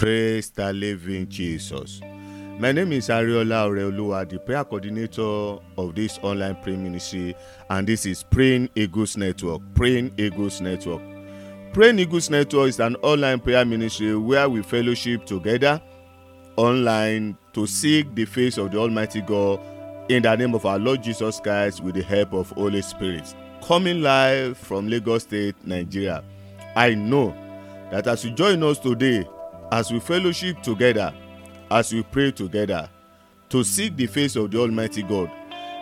Praise the living Jesus. My name is Ariola Oreoluwa, the prayer coordinator of this online prayer ministry, and this is Praying Eagles Network. Praying Eagles Network. Praying Eagles Network is an online prayer ministry where we fellowship together online to seek the face of the Almighty God in the name of our Lord Jesus Christ with the help of Holy Spirit. Coming live from Lagos State, Nigeria. I know that as you join us today, as we fellowship together, as we pray together to seek the face of the Almighty God,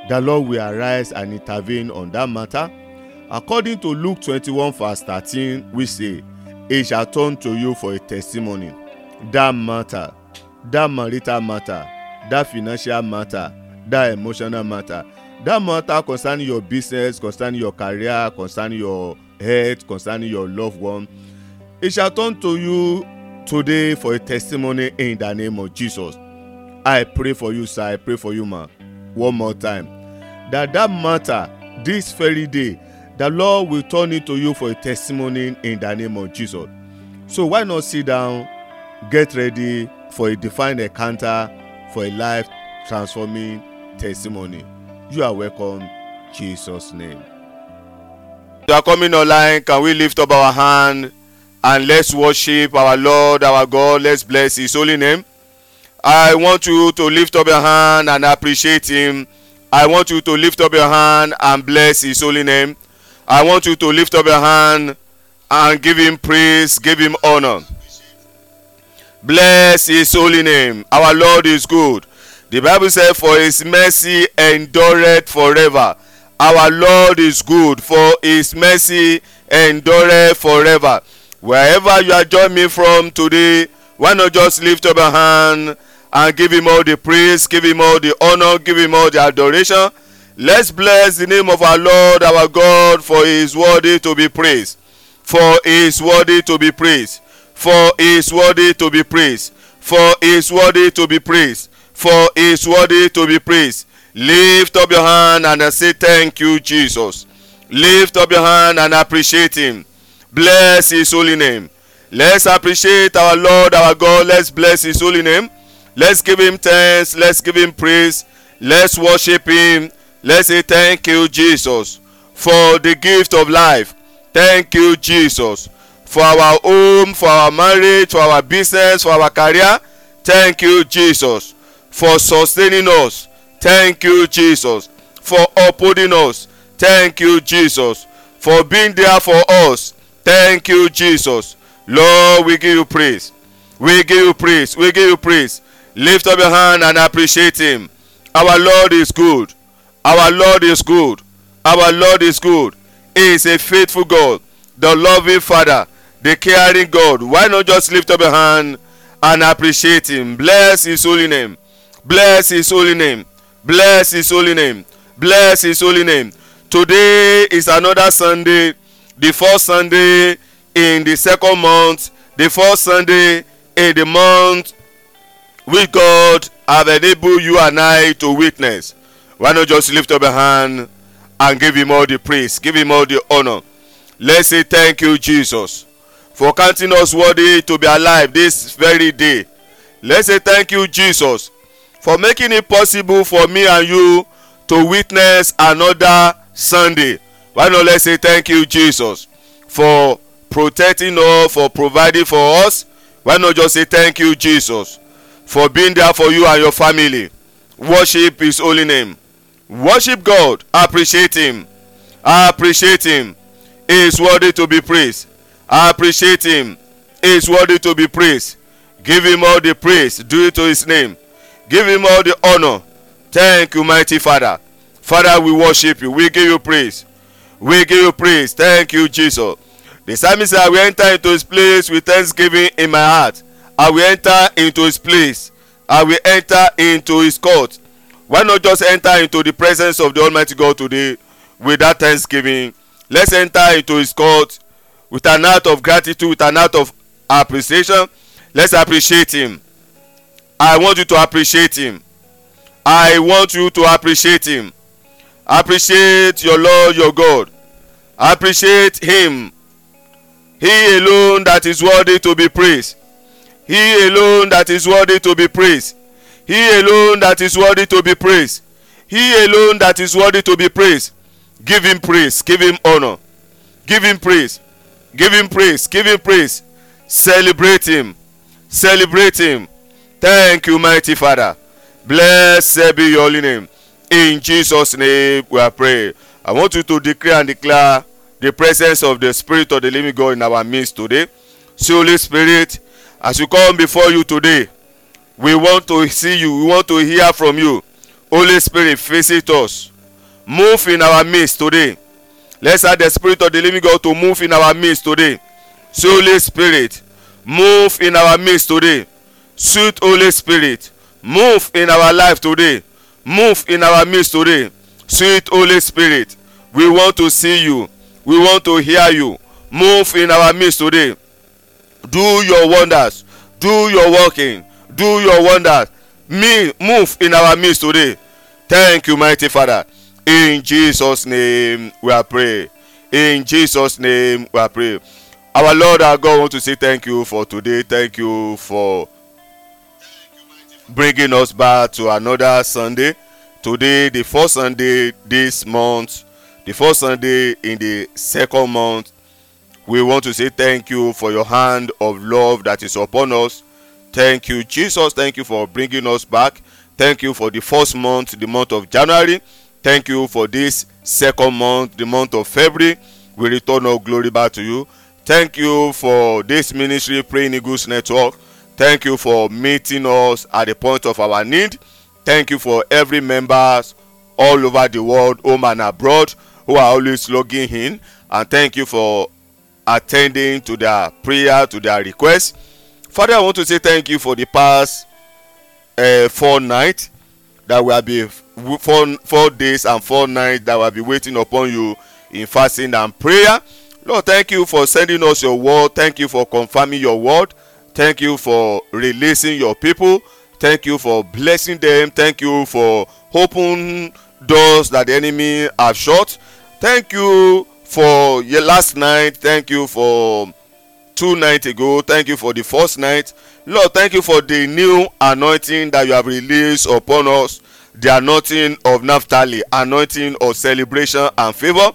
the Lord will arise and intervene on that matter. According to Luke 21, verse 13, we say, It shall turn to you for a testimony. That matter, that marital matter, that financial matter, that emotional matter, that matter concerning your business, concerning your career, concerning your health, concerning your loved one, it shall turn to you today for a testimony in the name of Jesus. I pray for you, sir. I pray for you, ma. One more time. That that matter, this very day, the Lord will turn it to you for a testimony in the name of Jesus. So why not sit down, get ready for a divine encounter, for a life transforming testimony. You are welcome, Jesus' name. You are coming online. Can we lift up our hand and let's worship our Lord, our God. Let's bless His holy name. I want you to lift up your hand and appreciate Him. I want you to lift up your hand and bless His holy name. I want you to lift up your hand and give Him praise, give Him honor. Bless His holy name. Our Lord is good. The Bible says, For His mercy endureth forever. Our Lord is good, for His mercy endureth forever. Wherever you are joining me from today, why not just lift up your hand and give him all the praise, give him all the honor, give him all the adoration. Let's bless the name of our Lord, our God, for he is worthy to be praised. For he is worthy to be praised. For he is worthy to be praised. For he is worthy to be praised. For he is worthy to be praised. Lift up your hand and say, Thank you, Jesus. Lift up your hand and appreciate him. Bless his holy name. Let's appreciate our Lord, our God. Let's bless his holy name. Let's give him thanks. Let's give him praise. Let's worship him. Let's say thank you, Jesus, for the gift of life. Thank you, Jesus, for our home, for our marriage, for our business, for our career. Thank you, Jesus, for sustaining us. Thank you, Jesus, for upholding us. Thank you, Jesus, for being there for us. Thank you, Jesus. Lord, we give you praise. We give you praise. We give you praise. Lift up your hand and appreciate Him. Our Lord is good. Our Lord is good. Our Lord is good. He is a faithful God, the loving Father, the caring God. Why not just lift up your hand and appreciate Him? Bless His holy name. Bless His holy name. Bless His holy name. Bless His holy name. Today is another Sunday the first Sunday in the second month, the first Sunday in the month which God have enabled you and I to witness. Why not just lift up a hand and give Him all the praise, give Him all the honor? Let's say thank you, Jesus, for counting us worthy to be alive this very day. Let's say thank you, Jesus, for making it possible for me and you to witness another Sunday. Why not let's say thank you, Jesus, for protecting us, for providing for us? Why not just say thank you, Jesus, for being there for you and your family? Worship His holy name. Worship God. Appreciate Him. Appreciate Him. He is worthy to be praised. I appreciate Him. He is worthy to be praised. Give Him all the praise. Do it to His name. Give Him all the honor. Thank you, mighty Father. Father, we worship you. We give you praise. We give you praise. Thank you, Jesus. The psalmist said, I will enter into his place with thanksgiving in my heart. I will enter into his place. I will enter into his court. Why not just enter into the presence of the Almighty God today with that thanksgiving? Let's enter into his court with an act of gratitude, with an act of appreciation. Let's appreciate him. I want you to appreciate him. I want you to appreciate him. Appreciate your Lord your God. Appreciate Him. He alone that is worthy to be praised. He alone that is worthy to be praised. He alone that is worthy to be praised. He alone that is worthy to be praised. Give him praise. Give him honor. Give him praise. Give him praise. Give him praise. Celebrate him. Celebrate him. Thank you, mighty Father. Blessed be your holy name. In Jesus' name we are praying. I want you to declare and declare the presence of the Spirit of the living God in our midst today. So, Holy Spirit, as we come before you today, we want to see you. We want to hear from you. Holy Spirit, visit us. Move in our midst today. Let's ask the Spirit of the living God to move in our midst today. So, Holy Spirit, move in our midst today. Sweet Holy Spirit, move in our life today. Move in our midst today. Sweet Holy Spirit, we want to see you. We want to hear you. Move in our midst today. Do your wonders. Do your working. Do your wonders. Me, move in our midst today. Thank you, mighty Father. In Jesus' name we are praying. In Jesus' name we are praying. Our Lord, our God, want to say thank you for today. Thank you for bringing us back to another Sunday. Today, the first Sunday this month, the first Sunday in the second month. We want to say thank you for your hand of love that is upon us. Thank you, Jesus. Thank you for bringing us back. Thank you for the first month, the month of January. Thank you for this second month, the month of February. We return all glory back to you. Thank you for this ministry, Praying Eagles Network. Thank you for meeting us at the point of our need. Thank you for every members all over the world, home and abroad, who are always logging in. And thank you for attending to their prayer, to their request. Father, I want to say thank you for the past uh, four nights that will be four, four days and four nights that will be waiting upon you in fasting and prayer. Lord, thank you for sending us your word. Thank you for confirming your word. Thank you for releasing your people. Thank you for blessing them. Thank you for opening doors that the enemy have shut. Thank you for your last night. Thank you for two nights ago. Thank you for the first night. Lord, thank you for the new anointing that you have released upon us. The anointing of Naphtali, anointing of celebration and favor.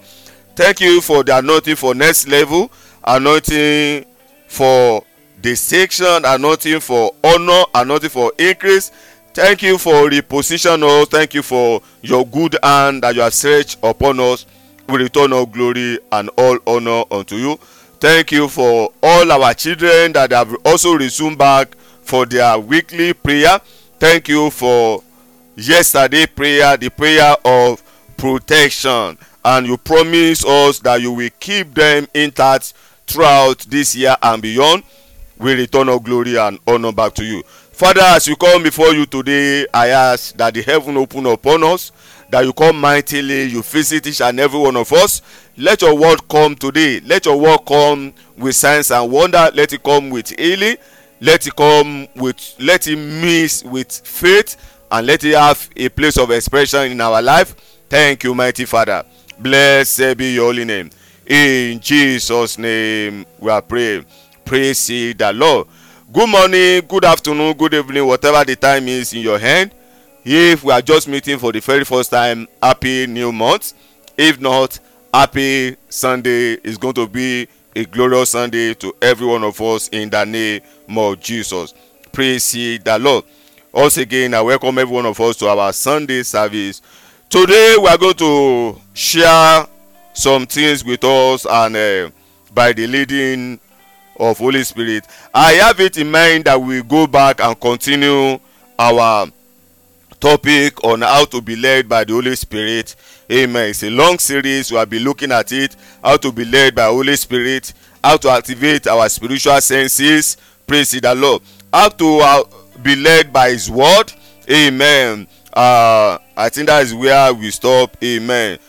Thank you for the anointing for next level, anointing for distinction, anointing for honor, anointing for increase. Thank you for reposition us. Thank you for your good hand that you have stretched upon us. We return all glory and all honor unto you. Thank you for all our children that have also resumed back for their weekly prayer. Thank you for yesterday prayer, the prayer of protection. And you promise us that you will keep them intact throughout this year and beyond. We return all glory and honor back to you. Father, as we come before you today, I ask that the heaven open upon us, that you come mightily, you visit each and every one of us. Let your word come today. Let your word come with signs and wonder. Let it come with healing. Let it come with, let it mix with faith, and let it have a place of expression in our life. Thank you, mighty Father. Blessed be your holy name. In Jesus' name we are praying. Praise the Lord. Good morning, good afternoon, good evening, whatever the time is in your hand. If we are just meeting for the very first time, happy new month. If not, happy Sunday. It's going to be a glorious Sunday to every one of us in the name of Jesus. Praise the Lord. Once again, I welcome every one of us to our Sunday service. Today, we are going to share some things with us and uh, by the leading of Holy Spirit. I have it in mind that we go back and continue our topic on how to be led by the Holy Spirit. Amen. It's a long series. We'll be looking at it. How to be led by Holy Spirit. How to activate our spiritual senses. Praise the Lord. How to uh, be led by His Word. Amen. Uh, I think that is where we stop. Amen.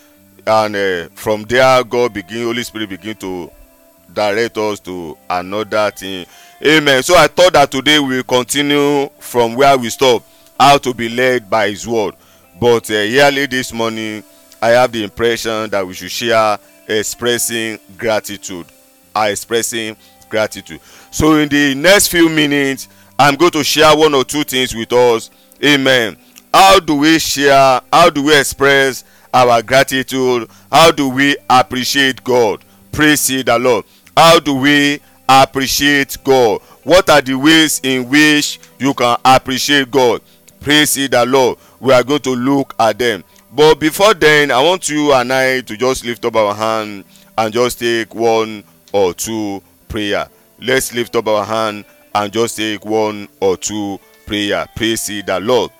And uh, from there, God begin, Holy Spirit begin to direct us to another thing. Amen. So I thought that today we will continue from where we stop. How to be led by His Word. But uh, yearly this morning, I have the impression that we should share expressing gratitude. Uh, expressing gratitude so in the next few minutes i'm going to share one or two things with us amen how do we share how do we express our gratitude how do we appreciate god praise the lord how do we appreciate god? What are the ways in which you can appreciate god? Praise the lord. We are going to look at them. But before then i want you and i to just lift up our hand and just take one or two prayer. Let's lift up our hand and just take one or two prayer. Praise the lord.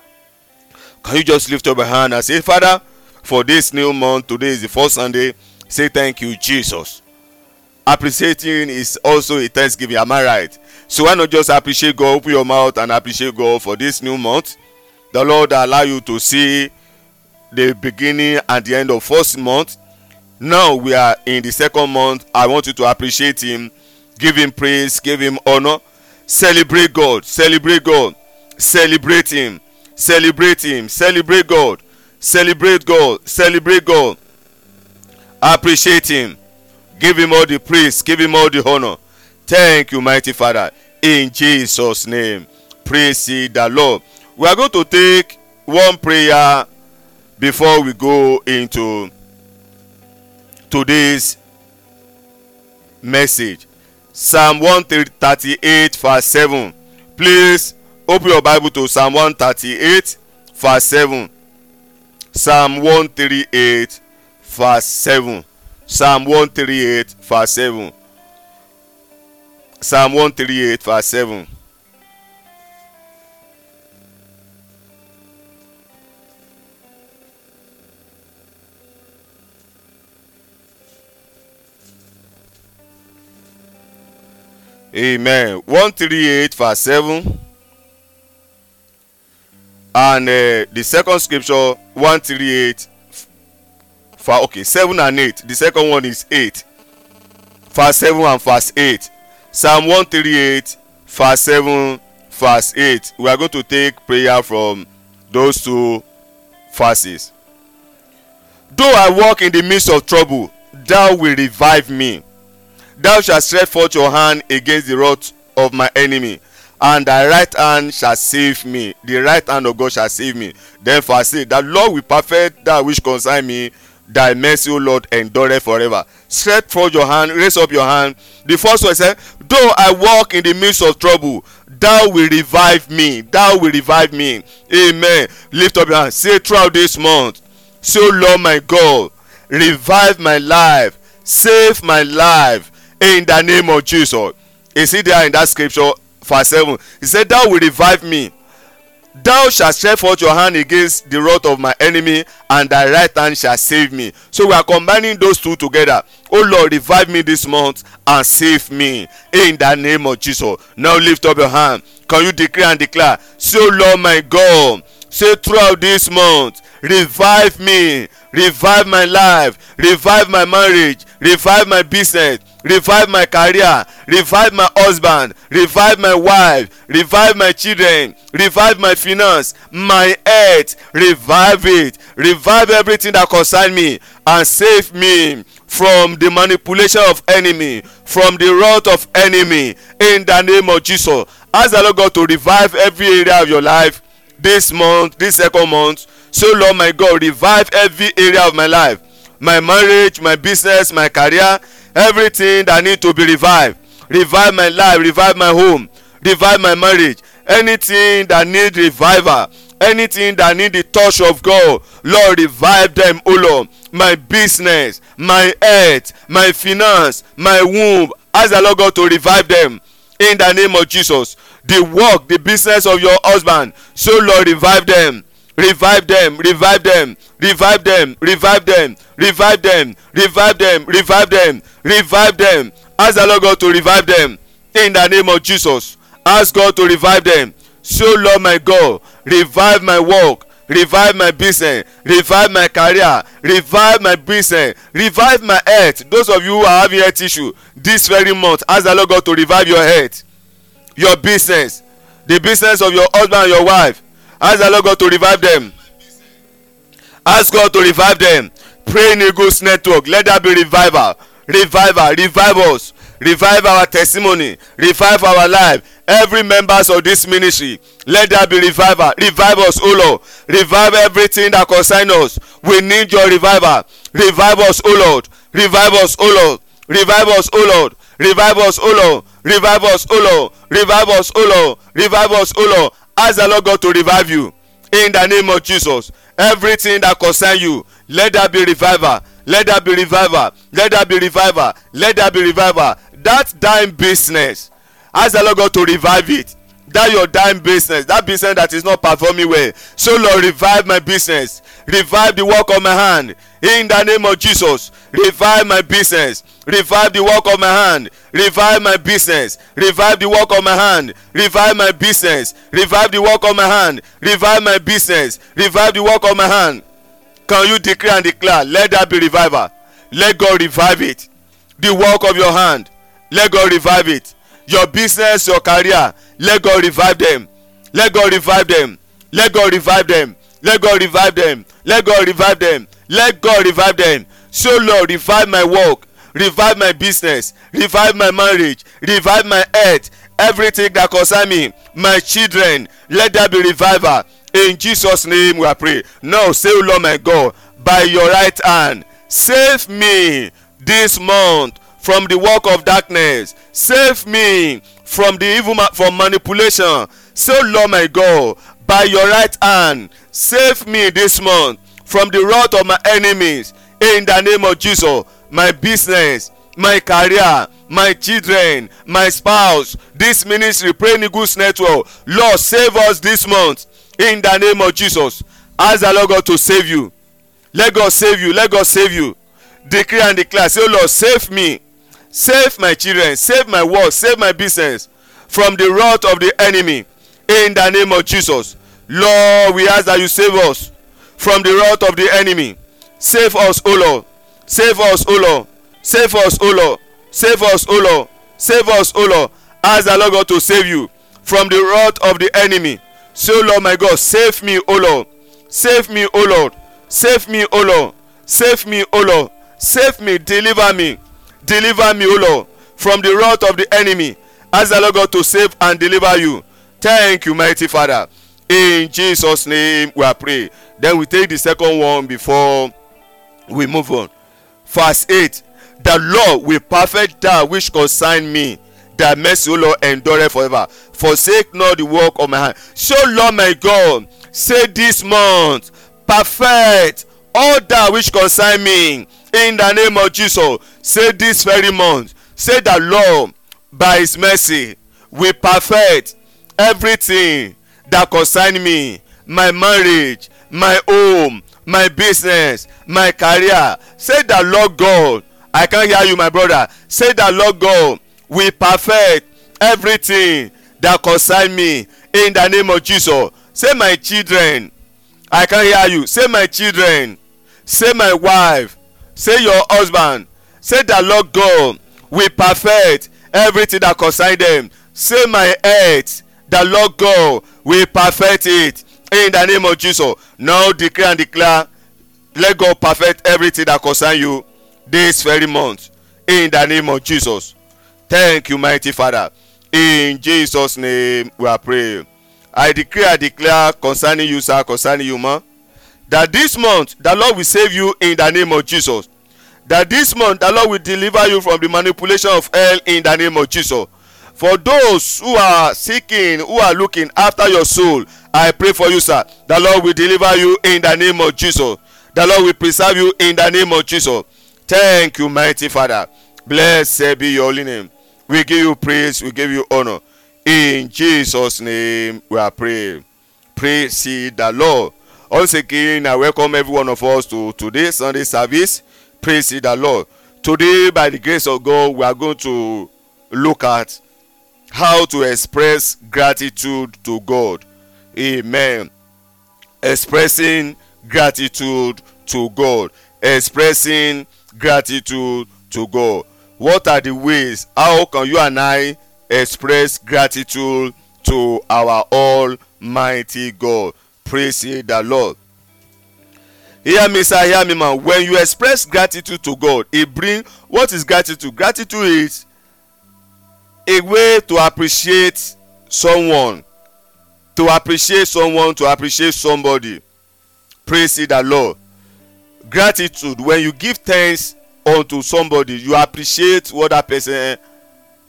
Can you just lift up your hand and say father for this new month today is the first sunday. Say thank you jesus appreciating is also a thanksgiving am i right? So why not just appreciate god? Open your mouth and appreciate god for this new month. The lord allow you to see the beginning and the end of first month. Now we are in the second month. I want you to appreciate him. Give him praise give him honor. Celebrate god celebrate god. Celebrate him celebrate him celebrate god. Celebrate god celebrate god. Appreciate him give him all the praise give him all the honor. Thank you mighty father in jesus name. Praise the lord. We are going to take one prayer before we go into today's message. Psalm one thirty-eight verse seven. Please open your bible to psalm one thirty-eight verse seven. Psalm one thirty-eight verse seven Psalm 138, verse 7. Psalm 138, verse 7. Amen. 138, verse 7. And uh, the second scripture, 138, for okay seven and eight. The second one is eight. Verse seven and verse eight. Psalm one three eight verse seven verse eight. We are going to take prayer from those two verses. Though i walk in the midst of trouble thou will revive me. Thou shalt stretch forth your hand against the wrath of my enemy and thy right hand shall save me. The right hand of god shall save me. Then verse eight the lord will perfect that which concern me thy mercy o lord endureth forever. Stretch forth your hand raise up your hand. The first one say though i walk in the midst of trouble thou will revive me. Thou will revive me. Amen. Lift up your hand. Say throughout this month say o lord my god revive my life. Save my life in the name of jesus. You see there in that scripture verse seven? He said thou will revive me thou shalt stretch forth your hand against the wrath of my enemy and thy right hand shall save me. So we are combining those two together. Oh lord revive me this month and save me. In the name of jesus. Now lift up your hand. Can you declare and declare? Say oh lord my god. Say throughout this month revive me. Revive my life. Revive my marriage. Revive my business revive my career revive my husband revive my wife revive my children revive my finance my health revive it revive everything that concern me and save me from the manipulation of enemy from the wrath of enemy. In the name of jesus ask the lord god to revive every area of your life this month this second month. So lord my god revive every area of my life my marriage my business my career everything that need to be revived. Revive my life revive my home revive my marriage. Anything that need revival anything that need the touch of god lord revive them o lord. My business my health my finance my womb ask the lord god to revive them. In the name of jesus the work the business of your husband so lord revive them revive them, revive them, revive them, revive them, revive them, revive them, revive them, revive them. Ask the Lord God to revive them in the name of Jesus. Ask God to revive them. So, oh Lord my God, revive my work, revive my business, revive my career, revive my business, revive my health. Those of you who are having health issue this very month, ask the Lord God to revive your health, your business, the business of your husband and your wife, ask the lord god to revive them. Ask god to revive them. Praying eagles network. Let there be revival. Revival. Revive us. Revive our testimony. Revive our life. Every members of this ministry let there be revival. Revive us o lord. Revive everything that concern us. We need your revival. Revive us o lord. Revive us o lord. Revive us o lord. Revive us o lord. Revive us o lord. Revive us o lord. Revive us o lord ask the lord god to revive you in the name of jesus everything that concern you let there be revival let there be revival let there be revival let there be revival. That dying business ask the lord god to revive it that your dying business that business that is not performing well. So lord revive my business. Revive the work of my hand. In the name of jesus revive my business. Revive the work of my hand. Revive my business. Revive the work of my hand. Revive my business. Revive the work of my hand. Revive my business. Revive the work of my hand. Can you declare and declare let there be revival. Let god revive it. The work of your hand. Let god revive it your business your career let god revive them. Let god revive them. Let god revive them. Let god revive them. Let god revive them. Let god revive them. So lord revive my work. Revive my business. Revive my marriage. Revive my health. Everything that concern me my children let there be revival. In jesus name we pray now say lord my god by your right hand save me this month from the work of darkness. Save me from the evil ma from manipulation. Say o lord my god by your right hand save me this month from the wrath of my enemies. In the name of jesus my business my career my children my spouse this ministry praying eagles network lord save us this month. In the name of jesus ask the lord god to save you. Let god save you let god save you. Decree and declare say lord save me save my children save my work save my business from the wrath of the enemy. In the name of jesus. Lord we ask that you save us from the wrath of the enemy. Save us o lord. Save us o lord. Save us o lord. Save us o lord. Save us o lord. Ask the lord god to save you from the wrath of the enemy. Say o lord my god save me o lord. Save me o lord. Save me o lord. Save me o lord. Save me deliver me deliver me o lord from the wrath of the enemy. Ask the lord god to save and deliver you. Thank you mighty father. In jesus name we are pray then we take the second one before we move on. Verse eight. The lord will perfect that which concern me. That mercy o lord endure forever. Forsake not the work of my hand. So lord my god say this month perfect all that which concern me in the name of jesus say this very month say the lord by his mercy will perfect everything that concern me my marriage my home my business my career. Say the lord god i can hear you my brother. Say the lord god will perfect everything that concern me in the name of jesus. Say my children i can hear you. Say my children say my wife say your husband. Say the lord god will perfect everything that concern them. Say my health the lord god will perfect it in the name of jesus. Now declare and declare let god perfect everything that concern you this very month in the name of jesus. Thank you mighty father. In jesus name we are praying. I declare i declare concerning you sir concerning you ma that this month the lord will save you in the name of jesus. That this month the lord will deliver you from the manipulation of hell in the name of jesus. For those who are seeking who are looking after your soul i pray for you sir. The lord will deliver you in the name of jesus. The lord will preserve you in the name of jesus. Thank you mighty father. Blessed be your holy name. We give you praise. We give you honor. In jesus name we are praying. Praise the lord once again i welcome every one of us to today's sunday service. Praise the lord. Today by the grace of god we are going to look at how to express gratitude to god. Amen. Expressing gratitude to god. Expressing gratitude to god. What are the ways? How can you and i express gratitude to our almighty god praise ye the lord. Hear me sir hear me man when you express gratitude to god e bring what is gratitude? Gratitude is a way to appreciate someone to appreciate someone to appreciate somebody. Praise the lord. Gratitude when you give thanks unto somebody you appreciate what that person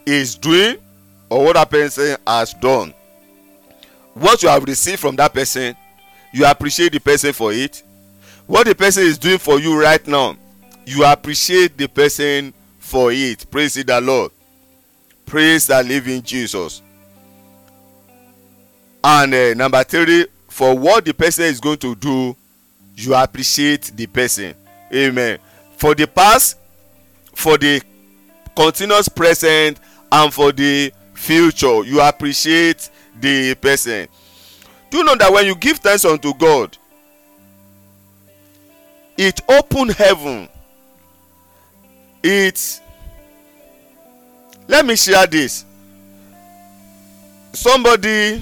is doing or what that person has done. What you have received from that person you appreciate the person for it. What the person is doing for you right now you appreciate the person for it. Praise the lord. Praise the living jesus. And uh, number three for what the person is going to do you appreciate the person. Amen. For the past for the continuous present and for the future you appreciate the person do you know that when you give thanks unto god it open heaven? It let me share this. Somebody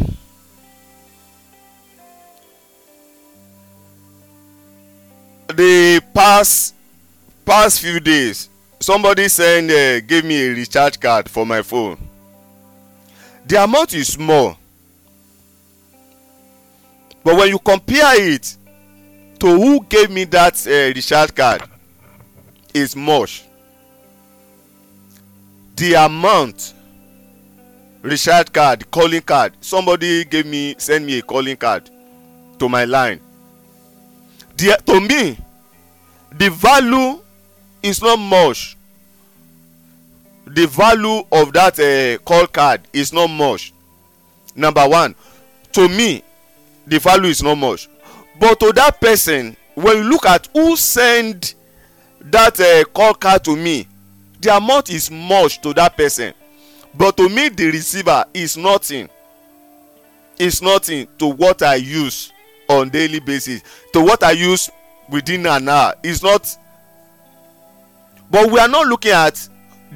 the past past few days somebody send uh, give me a recharge card for my phone. The amount is small but when you compare it to who gave me that uh, card is much. The amount recharge card calling card somebody gave me send me a calling card to my line. The to me the value is not much. The value of that uh, call card is not much. Number one to me the value is not much. But to that person when you look at who send that uh, call card to me the amount is much to that person. But to me the receiver is nothing. Is nothing to what i use on daily basis. To what i use within an hour is not. But we are not looking at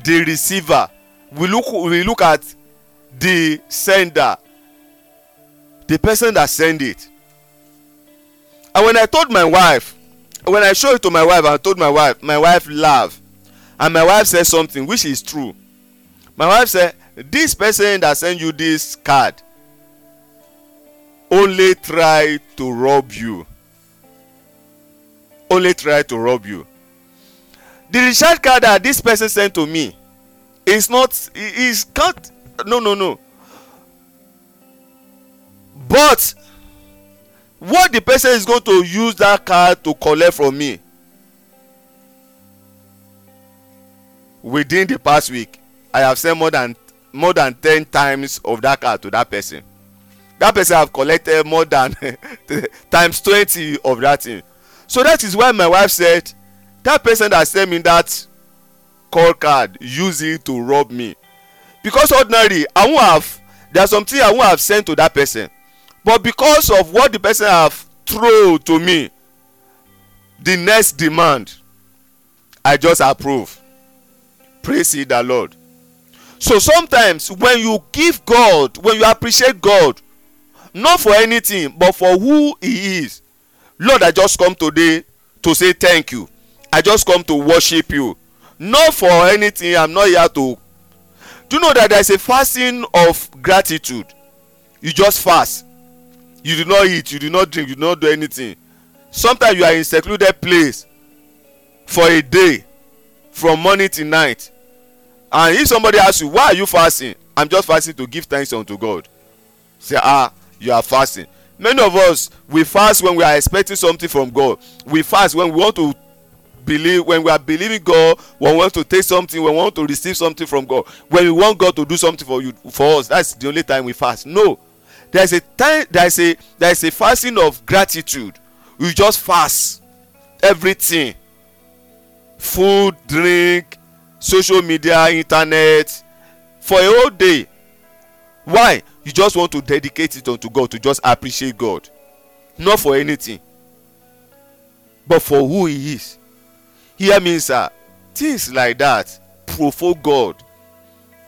the receiver. We look we look at the sender the person that send it. And when i told my wife when i show it to my wife i told my wife my wife laugh. And my wife say something which is true. My wife say this person that send you this card only try to rob you. Only try to rob you. The recharge card that this person send to me is not is can't no no no but what the person is going to use that card to collect from me within the past week i have sent more than more than ten times of that card to that person. That person have collected more than times twenty of that thing. So that is why my wife said that person that send me that call card use it to rob me. Because ordinarily i won have there are some things i won have sent to that person but because of what the person have throw to me the next demand i just approve. Praise the lord. So sometimes when you give god when you appreciate god not for anything but for who he is lord i just come today to say thank you. I just come to worship you. Not for anything i'm not here to. Do you know that there is a fasting of gratitude? You just fast you do not eat you do not drink you do not do anything. Sometimes you are in secluded place for a day from morning till night. And if somebody ask you why are you fasting? I'm just fasting to give thanks unto god. Say ah you are fasting. Many of us we fast when we are expecting something from god. We fast when we want to believe when we are believing god when we want to take something when we want to receive something from god. When we want god to do something for you for us that's the only time we fast. No there is a time there is a there is a fasting of gratitude. We just fast everything. Food drink social media internet. For a whole day. Why? You just want to dedicate it unto god to just appreciate god. Not for anything. But for who he is. Hear me sir. Things like that provoke god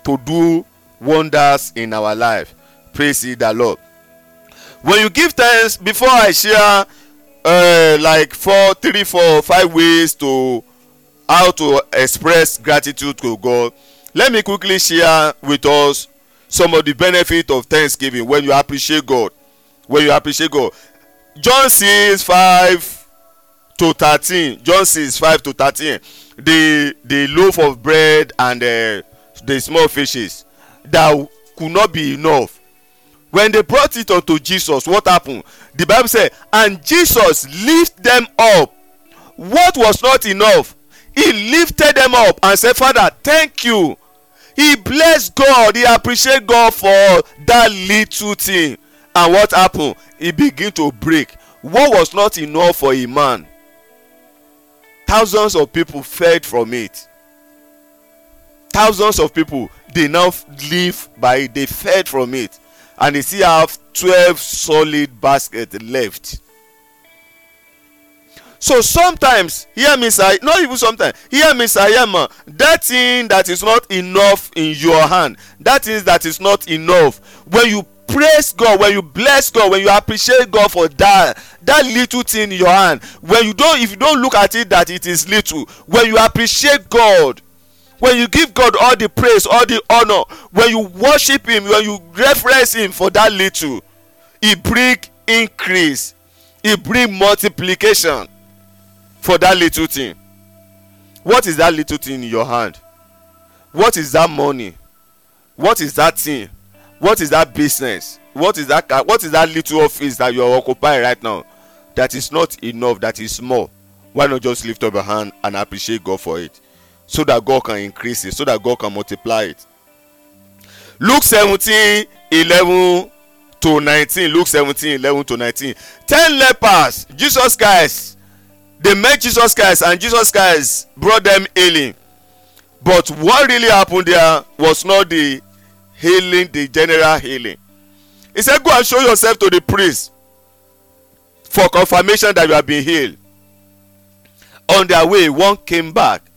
to do wonders in our life praise ye the lord. When you give thanks before i share uh, like four three four five ways to how to express gratitude to god? Let me quickly share with us some of the benefit of thanksgiving. When you appreciate god when you appreciate god. John 6 5 to 13 john 6 5 to 13 the the loaf of bread and uh, the small fishes that could not be enough when they brought it unto jesus what happened? The bible say and jesus lift them up. What was not enough? He lifted them up and said father thank you. He bless god. He appreciate god for that little thing. And what happen he begin to break. What was not enough for a man? Thousands of people fed from it. Thousands of people dey now live by it they fed from it and they still have twelve solid basket left. So sometimes hear me sir not even sometimes hear me sir hear ma that thing that is not enough in your hand that thing that is not enough when you praise god when you bless god when you appreciate god for that that little thing in your hand when you don if you don look at it that it is little when you appreciate god when you give god all the praise all the honour when you worship him when you reference him for that little e bring increase e bring multiplication for that little thing. What is that little thing in your hand? What is that money? What is that thing? What is that business? What is that what is that little office that you are occupying right now? That is not enough that is small why not just lift up your hand and appreciate god for it so that god can increase it so that god can multiply it. Luke seventeen eleven to nineteen. Luke seventeen eleven to 19. Ten lepers jesus christ. They met jesus christ and jesus christ brought them healing. But what really happened there was not the healing the general healing. He said go and show yourself to the priest for confirmation that you have been healed. On their way one came back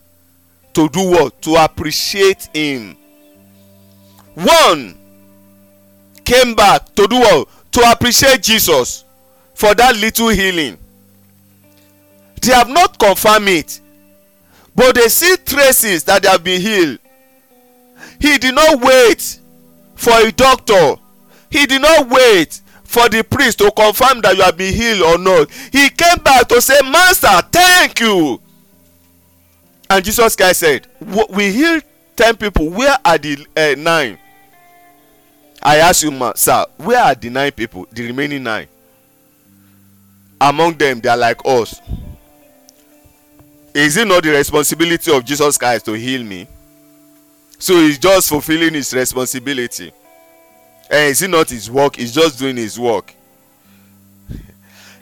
to do what? To appreciate him. One came back to do what? To appreciate jesus for that little healing. They have not confirmed it but they see traces that they have been healed. He did not wait for a doctor. He did not wait for the priest to confirm that you have been healed or not. He came back to say master thank you and jesus christ said we healed ten people. Where are the uh, nine? I ask you ma sir where are the nine people the remaining nine? Among them they are like us. Is it not the responsibility of jesus christ to heal me? So he's just fulfilling his responsibility. Eh is it not his work? He's just doing his work.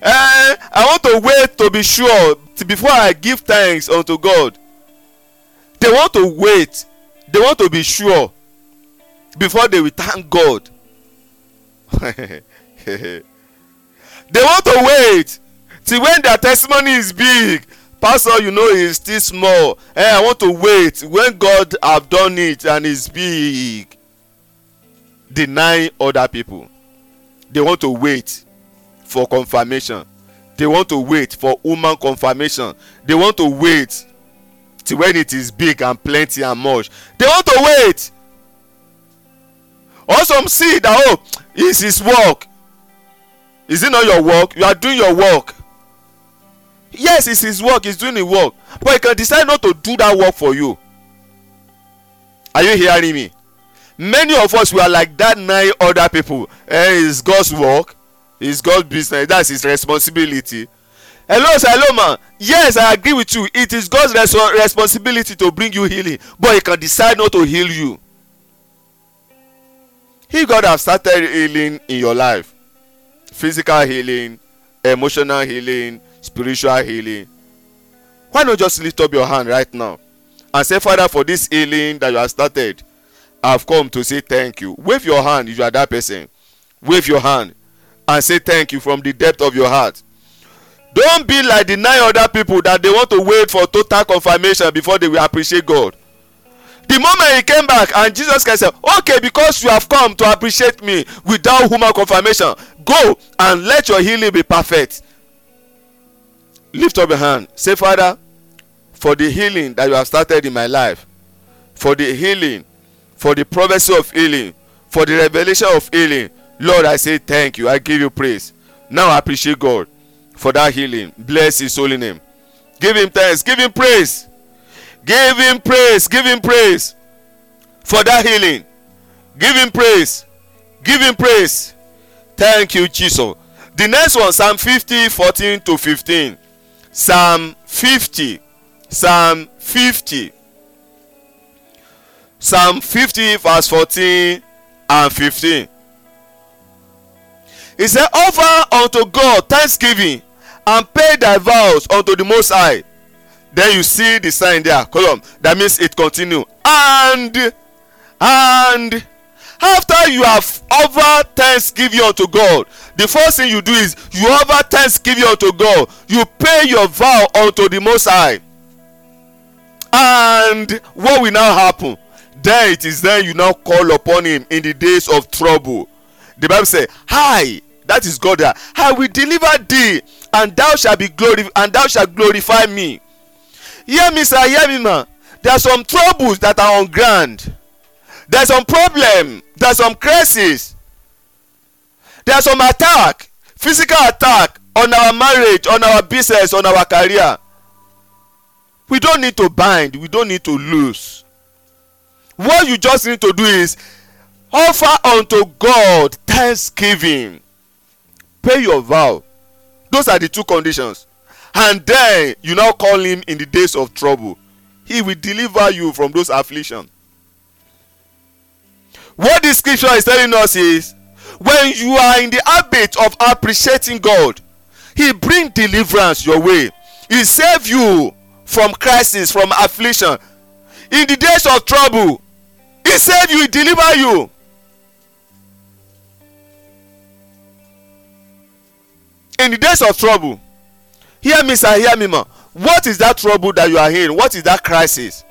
Eh i want to wait to be sure before i give thanks unto god they want to wait. They want to be sure before they will thank god. They want to wait till when their testimony is big. Pastor you know is still small. Eh i want to wait when god have done it and it's big. Deny other people. They want to wait for confirmation. They want to wait for human confirmation. They want to wait till when it is big and plenty and much. They want to wait. Or some see that oh is his work? Is it not your work? You are doing your work. Yes it's his work. He's doing the work. But he can decide not to do that work for you. Are you hearing me? Many of us we are like that nine other people. Eh it's god's work. It's god's business. That's his responsibility hello sir. Hello ma. Yes i agree with you. It is god's res responsibility to bring you healing but he can decide not to heal you. If god have started healing in your life. Physical healing emotional healing spiritual healing. Why not just lift up your hand right now and say father for this healing that you have started i have come to say thank you. Wave your hand if you are that person. Wave your hand and say thank you from the depth of your heart don be like the nine other people that they want to wait for total confirmation before they will appreciate god. The moment he came back and jesus christ said okay because you have come to appreciate me without human confirmation go and let your healing be perfect. Lift up your hand. Say father for the healing that you have started in my life for the healing for the prophecy of healing for the revelation of healing lord i say thank you. I give you praise. Now i appreciate god for that healing. Bless his holy name. Give him thanks. Give him praise. Give him praise. Give him praise for that healing. Give him praise. Give him praise. Thank you jesus. The next one psalm 50 14 to 15 psalm 50 psalm 50 psalm 50 verse 14 and 15 he said offer unto god thanksgiving and pay thy vows unto the most high. Then you see the sign there. Column that means it continue. And and after you have offered thanksgiving unto god the first thing you do is you offer thanksgiving unto god. You pay your vow unto the most high. And what will now happen? Then it is then you now call upon him in the days of trouble. The bible say hi that is god there i will deliver thee and thou shalt be glory and thou shalt glorify me. Hear me sir hear me ma. There are some troubles that are on ground. There are some problem there are some crisis. There are some attack physical attack on our marriage on our business on our career. We don't need to bind we don't need to lose. What you just need to do is offer unto god thanksgiving. Pay your vow those are the two conditions. And then you now call him in the days of trouble. He will deliver you from those afflictions what this scripture is telling us is when you are in the habit of appreciating god he bring deliverance your way. He save you from crisis from affliction. In the days of trouble he save you he deliver you in the days of trouble hear me sir hear me ma. What is that trouble that you are in? What is that crisis?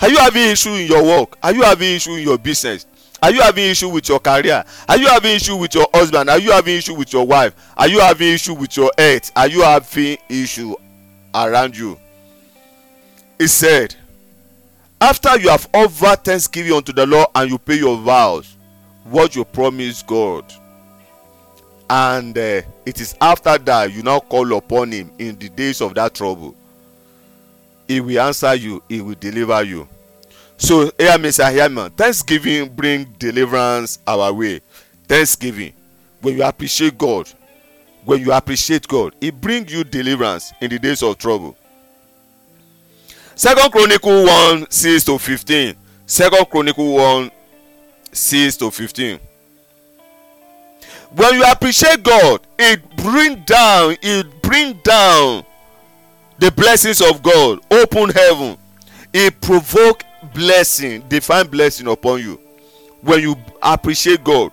Are you having issue in your work? Are you having issue in your business? Are you having issue with your career? Are you having issue with your husband? Are you having issue with your wife? Are you having issue with your health? Are you having issue around you? He said after you have offered thanksgiving unto the lord and you pay your vows what you promise god and uh, it is after that you now call upon him in the days of that trouble. He will answer you he will deliver you. So hear me sir hear me. Thanksgiving bring deliverance our way. Thanksgiving when you appreciate god when you appreciate god he bring you deliverance in the days of trouble. Second chronicle one six to fifteen. Second chronicle one six to fifteen when you appreciate god it bring down it bring down the blessings of god. Open heaven. It provoke blessing divine blessing upon you. When you appreciate god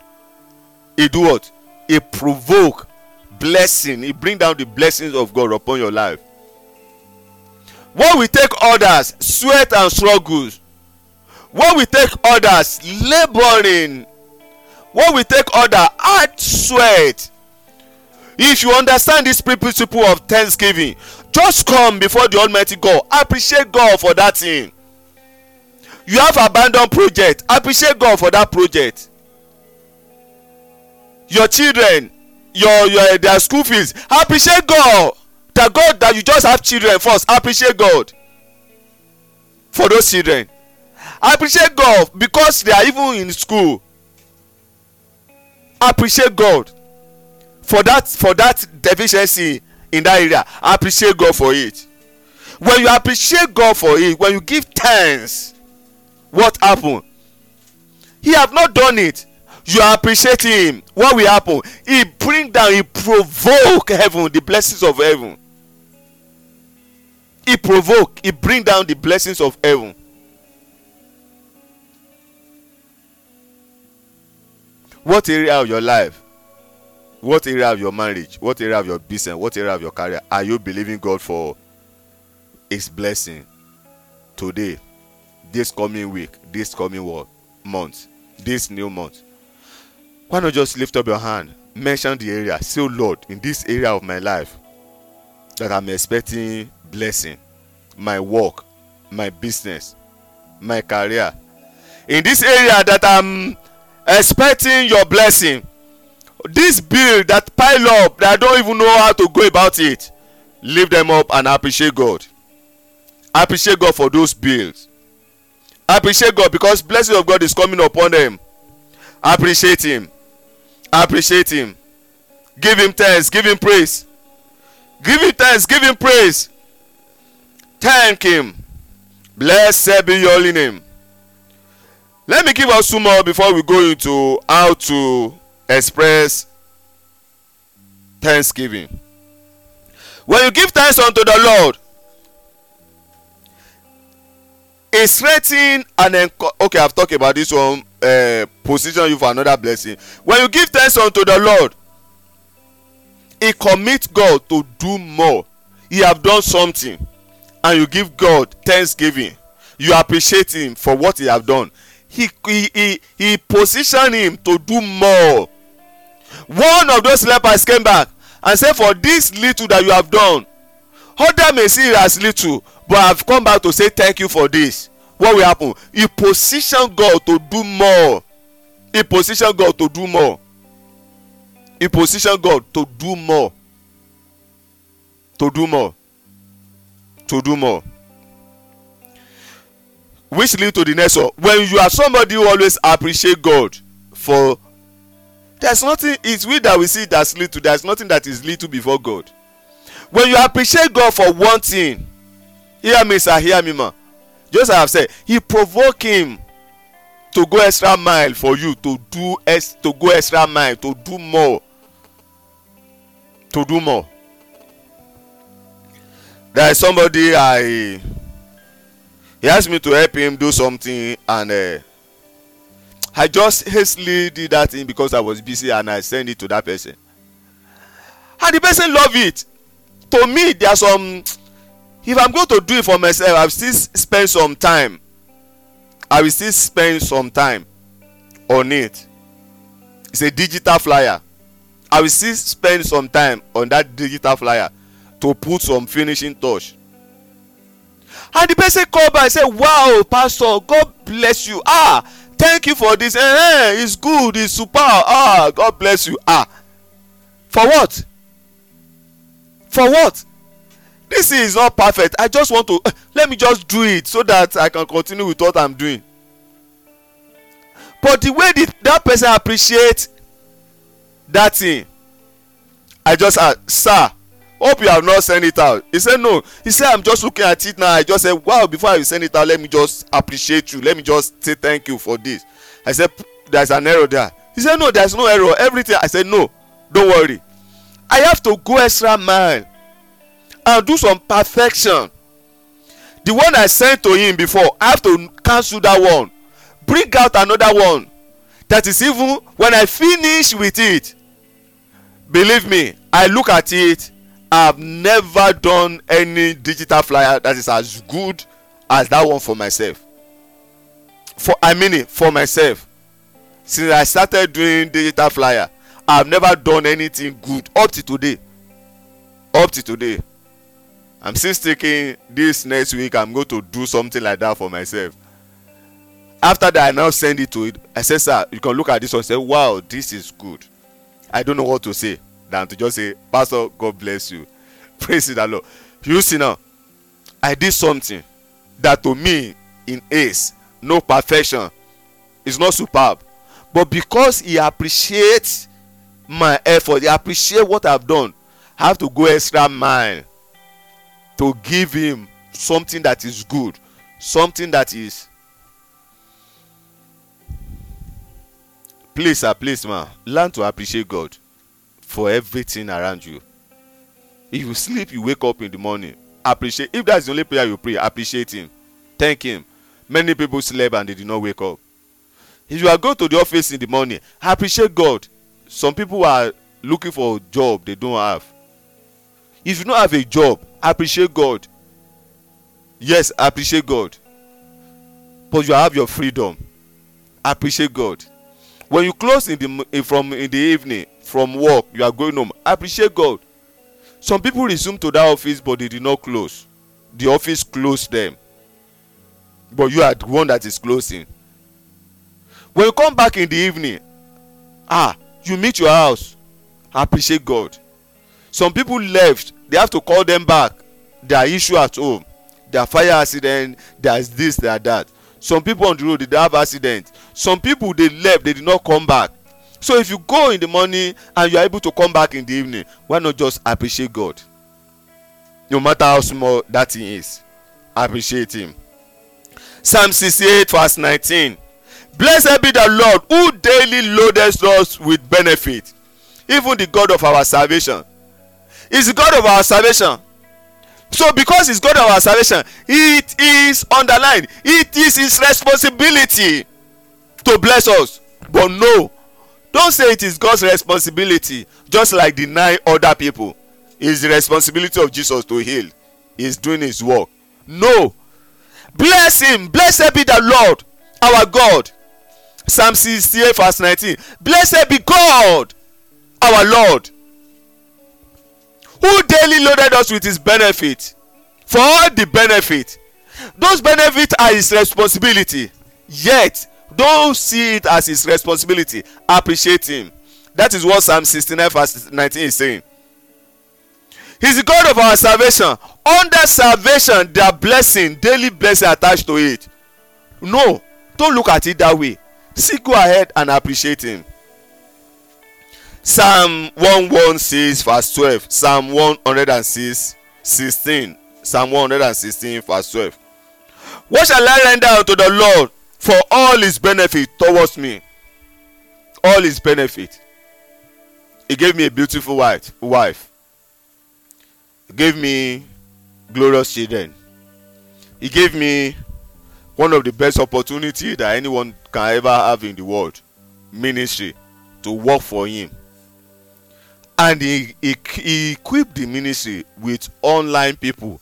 it do what? It provoke blessing. It bring down the blessings of god upon your life. When we take others sweat and struggles when we take others labouring when we take other hard sweat. If you understand this principle of thanksgiving just come before the almighty god. Appreciate god for that thing. You have abandoned project. Appreciate god for that project. Your children your your their school fees. Appreciate god. That god that you just have children first. Appreciate god for those children. Appreciate god because they are even in school appreciate god for that for that deficiency in that area. Appreciate god for it. When you appreciate god for it when you give thanks what happen? He have not done it. You appreciate him. What will happen? He bring down he provoke heaven the blessings of heaven. He provoke he bring down the blessings of heaven what area of your life what area of your marriage what area of your business what area of your career are you believing god for his blessing today this coming week this coming month this new month? Why not just lift up your hand mention the area say lord in this area of my life that i'm expecting blessing my work my business my career in this area that i'm expecting your blessing. This bill that pile up that i don't even know how to go about it leave them up and appreciate god. Appreciate god for those bills. Appreciate god because blessing of god is coming upon them. Appreciate him. Appreciate him. Give him thanks. Give him praise. Give him thanks. Give him praise. Thank him. Blessed be your holy name let me give us two more before we go into how to express thanksgiving. When you give thanks unto the lord a strengthen and enco okay i've talked about this one uh, position you for another blessing. When you give thanks unto the lord he commit god to do more. He have done something and you give god thanksgiving. You appreciate him for what he have done he he he, he position him to do more. One of those lepers came back and said for this little that you have done other may see it as little but i have come back to say thank you for this. What will happen? He position god to do more. He position god to do more. He position god to do more. To do more. To do more which lead to the next one. When you are somebody who always appreciate god for there's nothing it's we that we see as little there's nothing that is little before god. When you appreciate god for one thing hear me sir hear me ma. Just as i have said he provoke him to go extra mile for you to do ex to go extra mile to do more. To do more. There is somebody i he asked me to help him do something and uh, i just hastily did that thing because i was busy and i send it to that person. And the person love it. To me there are some if i'm going to do it for myself i will still spend some time. I will still spend some time on it. It's a digital flyer. I will still spend some time on that digital flyer to put some finishing touch and the person call back and say wow pastor god bless you. Ah thank you for this. Eh, eh it's good it's super. Ah god bless you. Ah. For what? For what? This is not perfect. I just want to uh, let me just do it so that i can continue with what i'm doing. But the way the, that person appreciate that thing i just ask sir hope you have not sent it out. He said no. He said i'm just looking at it now. I just said wow before i send it out let me just appreciate you. Let me just say thank you for this. I said there's an error there. He said no there's no error. Everything i said no don't worry. I have to go extra mile and do some perfection. The one i sent to him before i have to cancel that one. Bring out another one that is even when i finish with it believe me i look at it i have never done any digital flyer that is as good as that one for myself. For i mean it for myself. Since i started doing digital flyer i have never done anything good up to today. Up to today. I'm still thinking this next week i'm going to do something like that for myself. After that i now send it to it. I say sir you can look at this one. Say wow this is good. I don't know what to say than to just say pastor god bless you. Praise the lord. You see now i did something that to me in ace no perfection is not superb. But because he appreciates my effort he appreciate what i've done i have to go extra mile to give him something that is good something that is please sir please ma learn to appreciate god for everything around you. If you sleep you wake up in the morning. Appreciate if that's the only prayer you pray appreciate him. Thank him. Many people slept and they did not wake up. If you are going to the office in the morning appreciate god. Some people are looking for a job they don't have. If you don't have a job appreciate god. Yes appreciate god. But you have your freedom. Appreciate god. When you close in the from in the evening from work you are going home. Appreciate god. Some people resume to that office but they did not close. The office close them. But you are the one that is closing. When you come back in the evening ah you meet your house. Appreciate god. Some people left. They have to call them back. Their issue at home. Their fire accident. There's this there that. Some people on the road they have accident. Some people they left. They did not come back so if you go in the morning and you are able to come back in the evening why not just appreciate god? No matter how small that thing is appreciate him. Psalm sixty-eight verse nineteen. Blessed be the lord who daily loadeth us with benefit even the god of our salvation. Is the god of our salvation. So because he's god of our salvation it is underlined. It is his responsibility to bless us. But no don't say it is god's responsibility just like deny other people. It's the responsibility of jesus to heal. He's doing his work. No. Bless him. Blessed be the lord our god. Psalm sixty-eight verse nineteen. Blessed be god our lord who daily loaded us with his benefit for all the benefit. Those benefits are his responsibility. Yet don't see it as his responsibility. Appreciate him. That is what psalm sixty-nine verse nineteen is saying. He's the god of our salvation. Under salvation there are blessing daily blessing attached to it. No. Don't look at it that way. See go ahead and appreciate him. Psalm one one six verse twelve. Psalm one hundred and six sixteen. Psalm one hundred and sixteen verse twelve. What shall i render unto the lord for all his benefit towards me. All his benefit. He gave me a beautiful wife wife. He gave me glorious children. He gave me one of the best opportunity that anyone can ever have in the world ministry to work for him. And he he he equipped the ministry with online people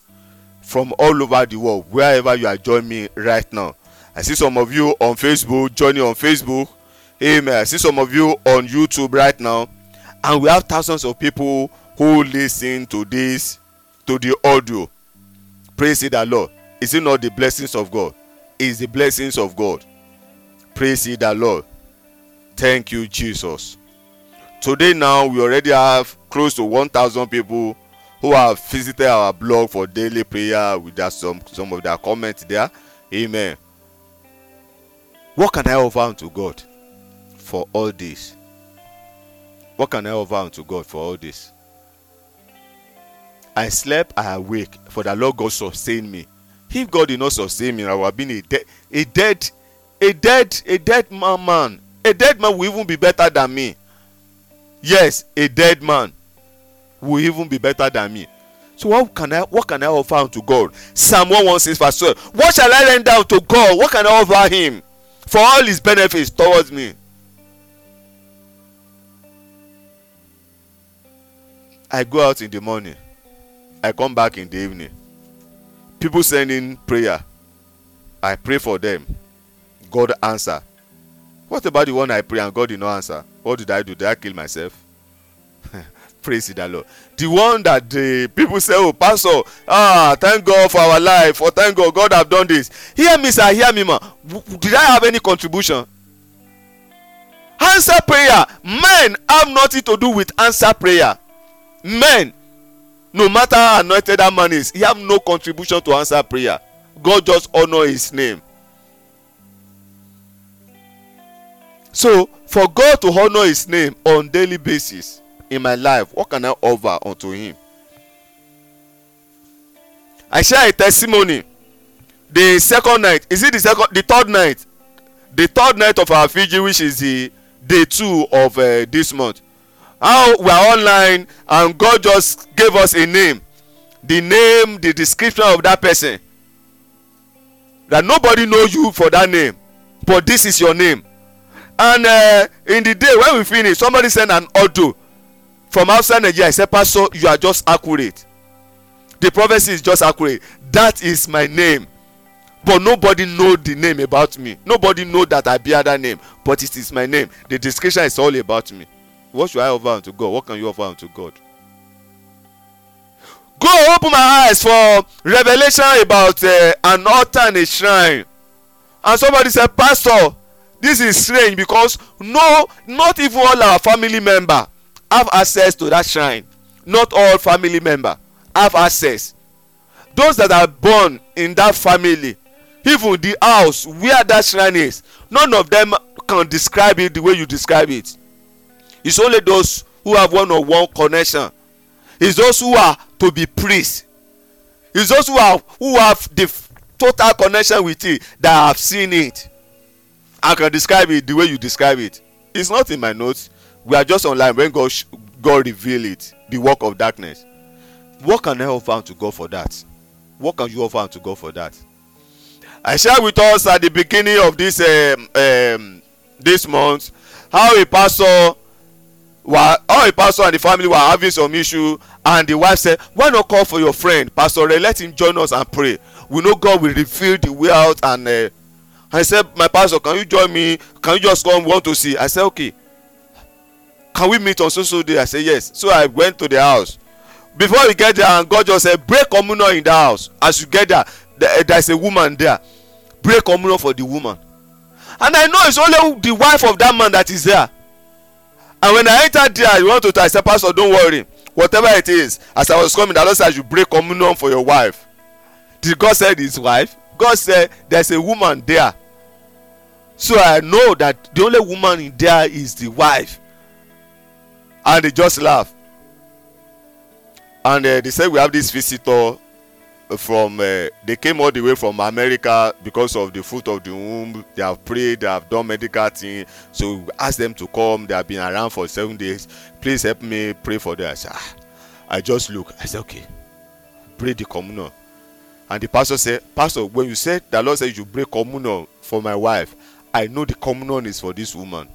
from all over the world wherever you are joining me right now i see some of you on facebook joining on facebook. Amen. I see some of you on youtube right now. And we have thousands of people who listen to this to the audio. Praise the lord. Is it not the blessings of god? Is the blessings of god. Praise the lord. Thank you jesus. Today now we already have close to one thousand people who have visited our blog for daily prayer with their some some of their comments there. Amen what can i offer unto god for all this? What can i offer unto god for all this? I slept i awake for the lord god sustain me. If god did not sustain me i would have been a dead a dead a dead a dead man man. A dead man will even be better than me. Yes a dead man will even be better than me. So what can i what can i offer unto god? Psalm one one six verse twelve. What shall i render unto god? What can i offer him for all his benefits towards me. I go out in the morning. I come back in the evening. People send in prayer. I pray for them. God answer. What about the one i pray and god did not answer? What did i do? Did i kill myself praise the lord. The one that the people say oh pastor ah thank god for our life or thank god god have done this. Hear me sir hear me ma. Did i have any contribution? Answer prayer. Men have nothing to do with answer prayer. Men no matter how anointed that man is he have no contribution to answer prayer. God just honour his name. So for god to honour his name on daily basis in my life what can i offer unto him? I share a testimony. The second night is it the second the third night? The third night of our Fiji, which is the day two of uh, this month. How we are online and god just gave us a name. The name the description of that person. That nobody know you for that name but this is your name. And uh, in the day when we finish somebody send an audio from outside nigeria i say pastor you are just accurate. The prophecy is just accurate. That is my name. But nobody know the name about me. Nobody know that i bear that name. But it is my name. The description is all about me. What should i offer unto god? What can you offer unto god? Go open my eyes for revelation about uh, an altar and a shrine. And somebody say pastor this is strange because no not even all our family member have access to that shrine. Not all family member have access. Those that are born in that family even the house where that shrine is none of them can describe it the way you describe it. It's only those who have one on one connection. It's those who are to be priests it's those who are who have the total connection with it that have seen it. I can describe it the way you describe it. It's not in my notes we are just online when god god reveal it the work of darkness. What can i offer unto god for that? What can you offer unto god for that? I share with us at the beginning of this um, um, this month how a pastor were how a pastor and the family were having some issue and the wife said why not call for your friend pastor ray let him join us and pray. We know god will reveal the way out and uh, i said my pastor can you join me? Can you just come we want to see? I said okay can we meet on so so day? I say yes. So i went to the house. Before we get there and god just said break communion in the house. As you get there there, eh, there is a woman there. Break communion for the woman. And i know it's only the wife of that man that is there. And when i enter there i want to tell say pastor don't worry. Whatever it is as i was coming the lord say i break communion for your wife. Did god say his wife? God said there's a woman there. So i know that the only woman in there is the wife and they just laugh. And uh, they say we have this visitor from uh, they came all the way from america because of the fruit of the womb. They have prayed they have done medical thing. So we ask them to come. They have been around for seven days. Please help me pray for them. I say ah. I just look. I say okay. Pray the communion. And the pastor say pastor when you said the lord said you pray communion for my wife i know the communion is for this woman.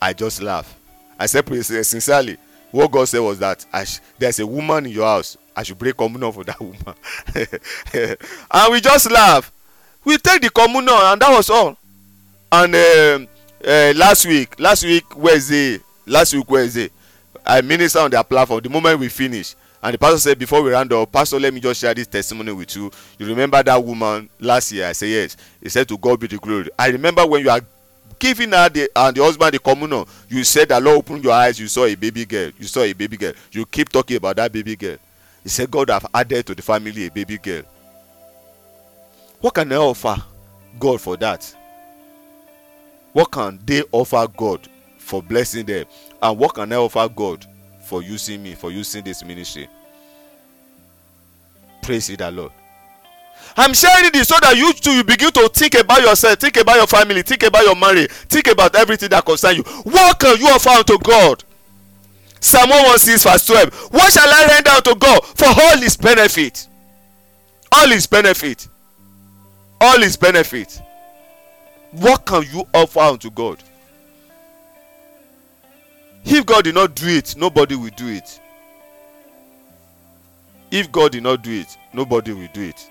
I just laugh i said please sincerely what god said was that sh- there's a woman in your house. I should break communion for that woman. And we just laugh. We take the communion and that was all. And uh, last week last week wednesday last week wednesday i minister on their platform. The moment we finish and the pastor said before we round up pastor let me just share this testimony with you. You remember that woman last year? I say yes. He said to god be the glory. I remember when you are giving her the and the husband the communion you said that lord open your eyes you saw a baby girl you saw a baby girl. You keep talking about that baby girl. He said god have added to the family a baby girl. What can i offer god for that? What can they offer god for blessing them? And what can i offer god for using me for using this ministry? Praise the lord i'm sharing this so that you too you begin to think about yourself think about your family think about your marriage think about everything that concern you. What can you offer unto god? Psalm 116 verse 12 what shall i render unto god for all his benefit? All his benefit. All his benefit. What can you offer unto god? If god did not do it nobody will do it. If god did not do it nobody will do it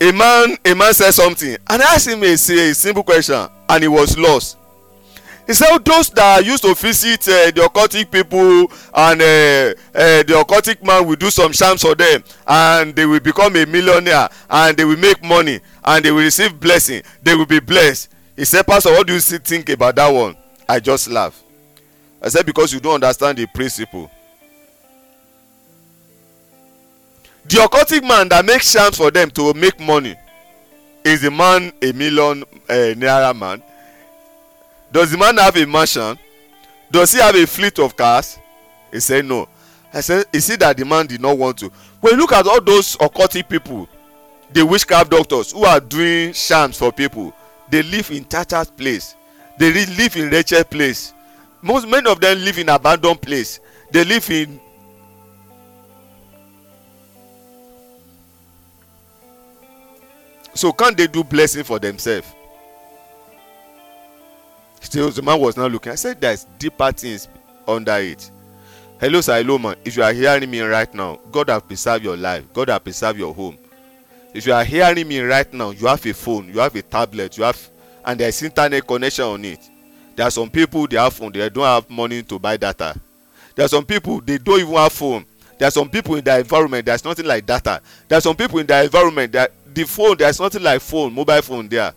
a man a man said something and asked him a, a simple question and he was lost. He said those that used to visit uh, the occultic people and uh, uh, the occultic man will do some charms for them and they will become a millionaire and they will make money and they will receive blessing. They will be blessed. He said pastor what do you think about that one? I just laugh i said because you don't understand the principle the occultic man that makes charms for them to make money is the man a million uh, naira man. Does the man have a mansion? Does he have a fleet of cars? He said no. I said is it that the man did not want to? When you look at all those occultic people the witchcraft doctors who are doing charms for people they live in tattered place. They live in wretched place. Most many of them live in abandoned place. They live in so can't they do blessing for themselves? Still the man was not looking. I said there's deeper things under it. Hello sir hello man if you are hearing me right now god have preserved your life. God have preserved your home. If you are hearing me right now you have a phone you have a tablet you have and there is internet connection on it. There are some people they have phone they don't have money to buy data. There are some people they don't even have phone. There are some people in their environment there's nothing like data. There are some people in their environment that the phone there's nothing like phone mobile phone there.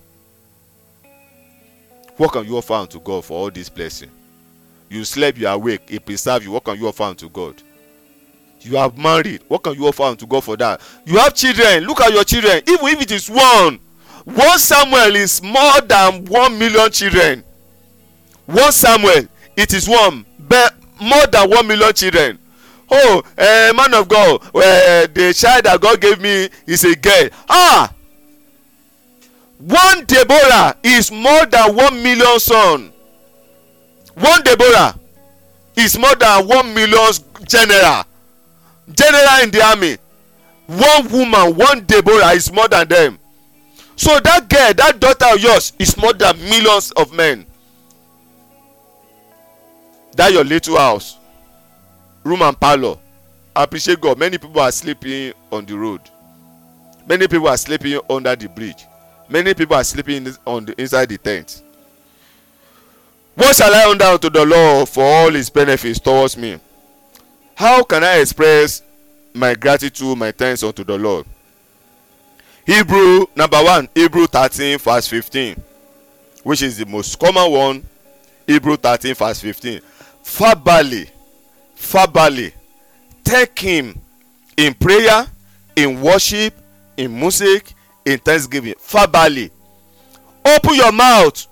What can you offer unto god for all this blessing? You slept you awake he preserve you. What can you offer unto god? You have married. What can you offer unto god for that? You have children. Look at your children. Even if it is one one samuel is more than one million children. One samuel it is one but more than one million children oh uh, man of god uh, the child that god gave me is a girl. Ah! One deborah is more than one million son. One deborah is more than one million general. General in the army. One woman one deborah is more than them. So that girl that daughter of yours is more than millions of men. That your little house room and parlour appreciate god. Many people are sleeping on the road. Many people are sleeping under the bridge. Many people are sleeping on the inside the tent. What shall i render unto the lord for all his benefits towards me? How can i express my gratitude my thanks unto the lord? Hebrew number one hebrew thirteen verse fifteen which is the most common one. Hebrew thirteen verse fifteen. Verbally verbally thank him in prayer in worship in music in thanksgiving. Verbally open your mouth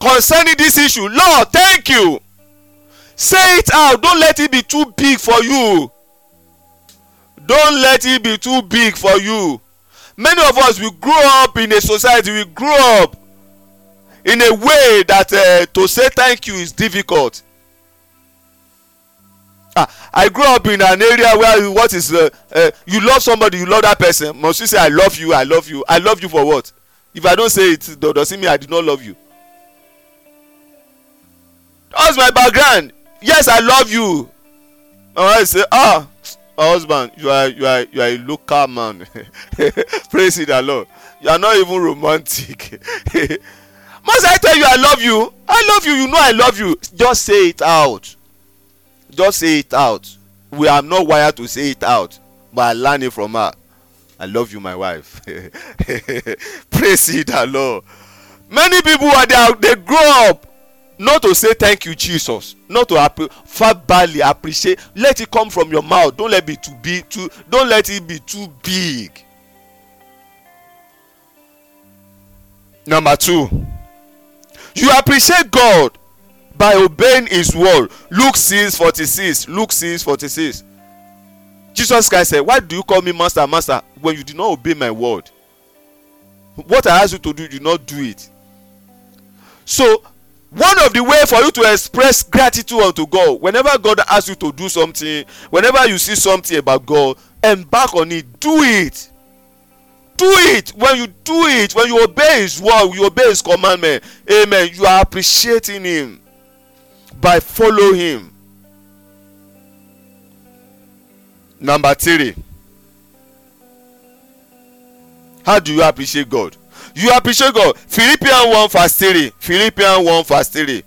concerning this issue. Lord thank you. Say it out. Don't let it be too big for you. Don't let it be too big for you. Many of us we grow up in a society we grow up in a way that uh, to say thank you is difficult i grew up in an area where what is uh, uh, you love somebody you love that person. Must you say i love you i love you i love you for what? If i don say it does it mean i do not love you? That's my background. Yes i love you. Wife say ah husband you are you are you are a local man. Praise the lord. You are not even romantic. Must i tell you i love you i love you you know i love you. Just say it out just say it out. We are not wired to say it out but i learn it from her. I love you my wife. Praise the lord. Many people are there they grow up not to say thank you jesus not to appre verbally appreciate. Let it come from your mouth. Don't let it be too big too don't let it be too big. Number two you appreciate god by obeying his word. Luke six forty-six luke six forty-six. Jesus christ said why do you call me master master when you did not obey my word? What i ask you to do you not do it. So one of the way for you to express gratitude unto god whenever god asks you to do something whenever you see something about god embark on it. Do it. Do it. When you do it when you obey his word you obey his commandment amen you are appreciating him by follow him. Number three. How do you appreciate god? You appreciate god. Philippians one verse three. Philippians one verse three.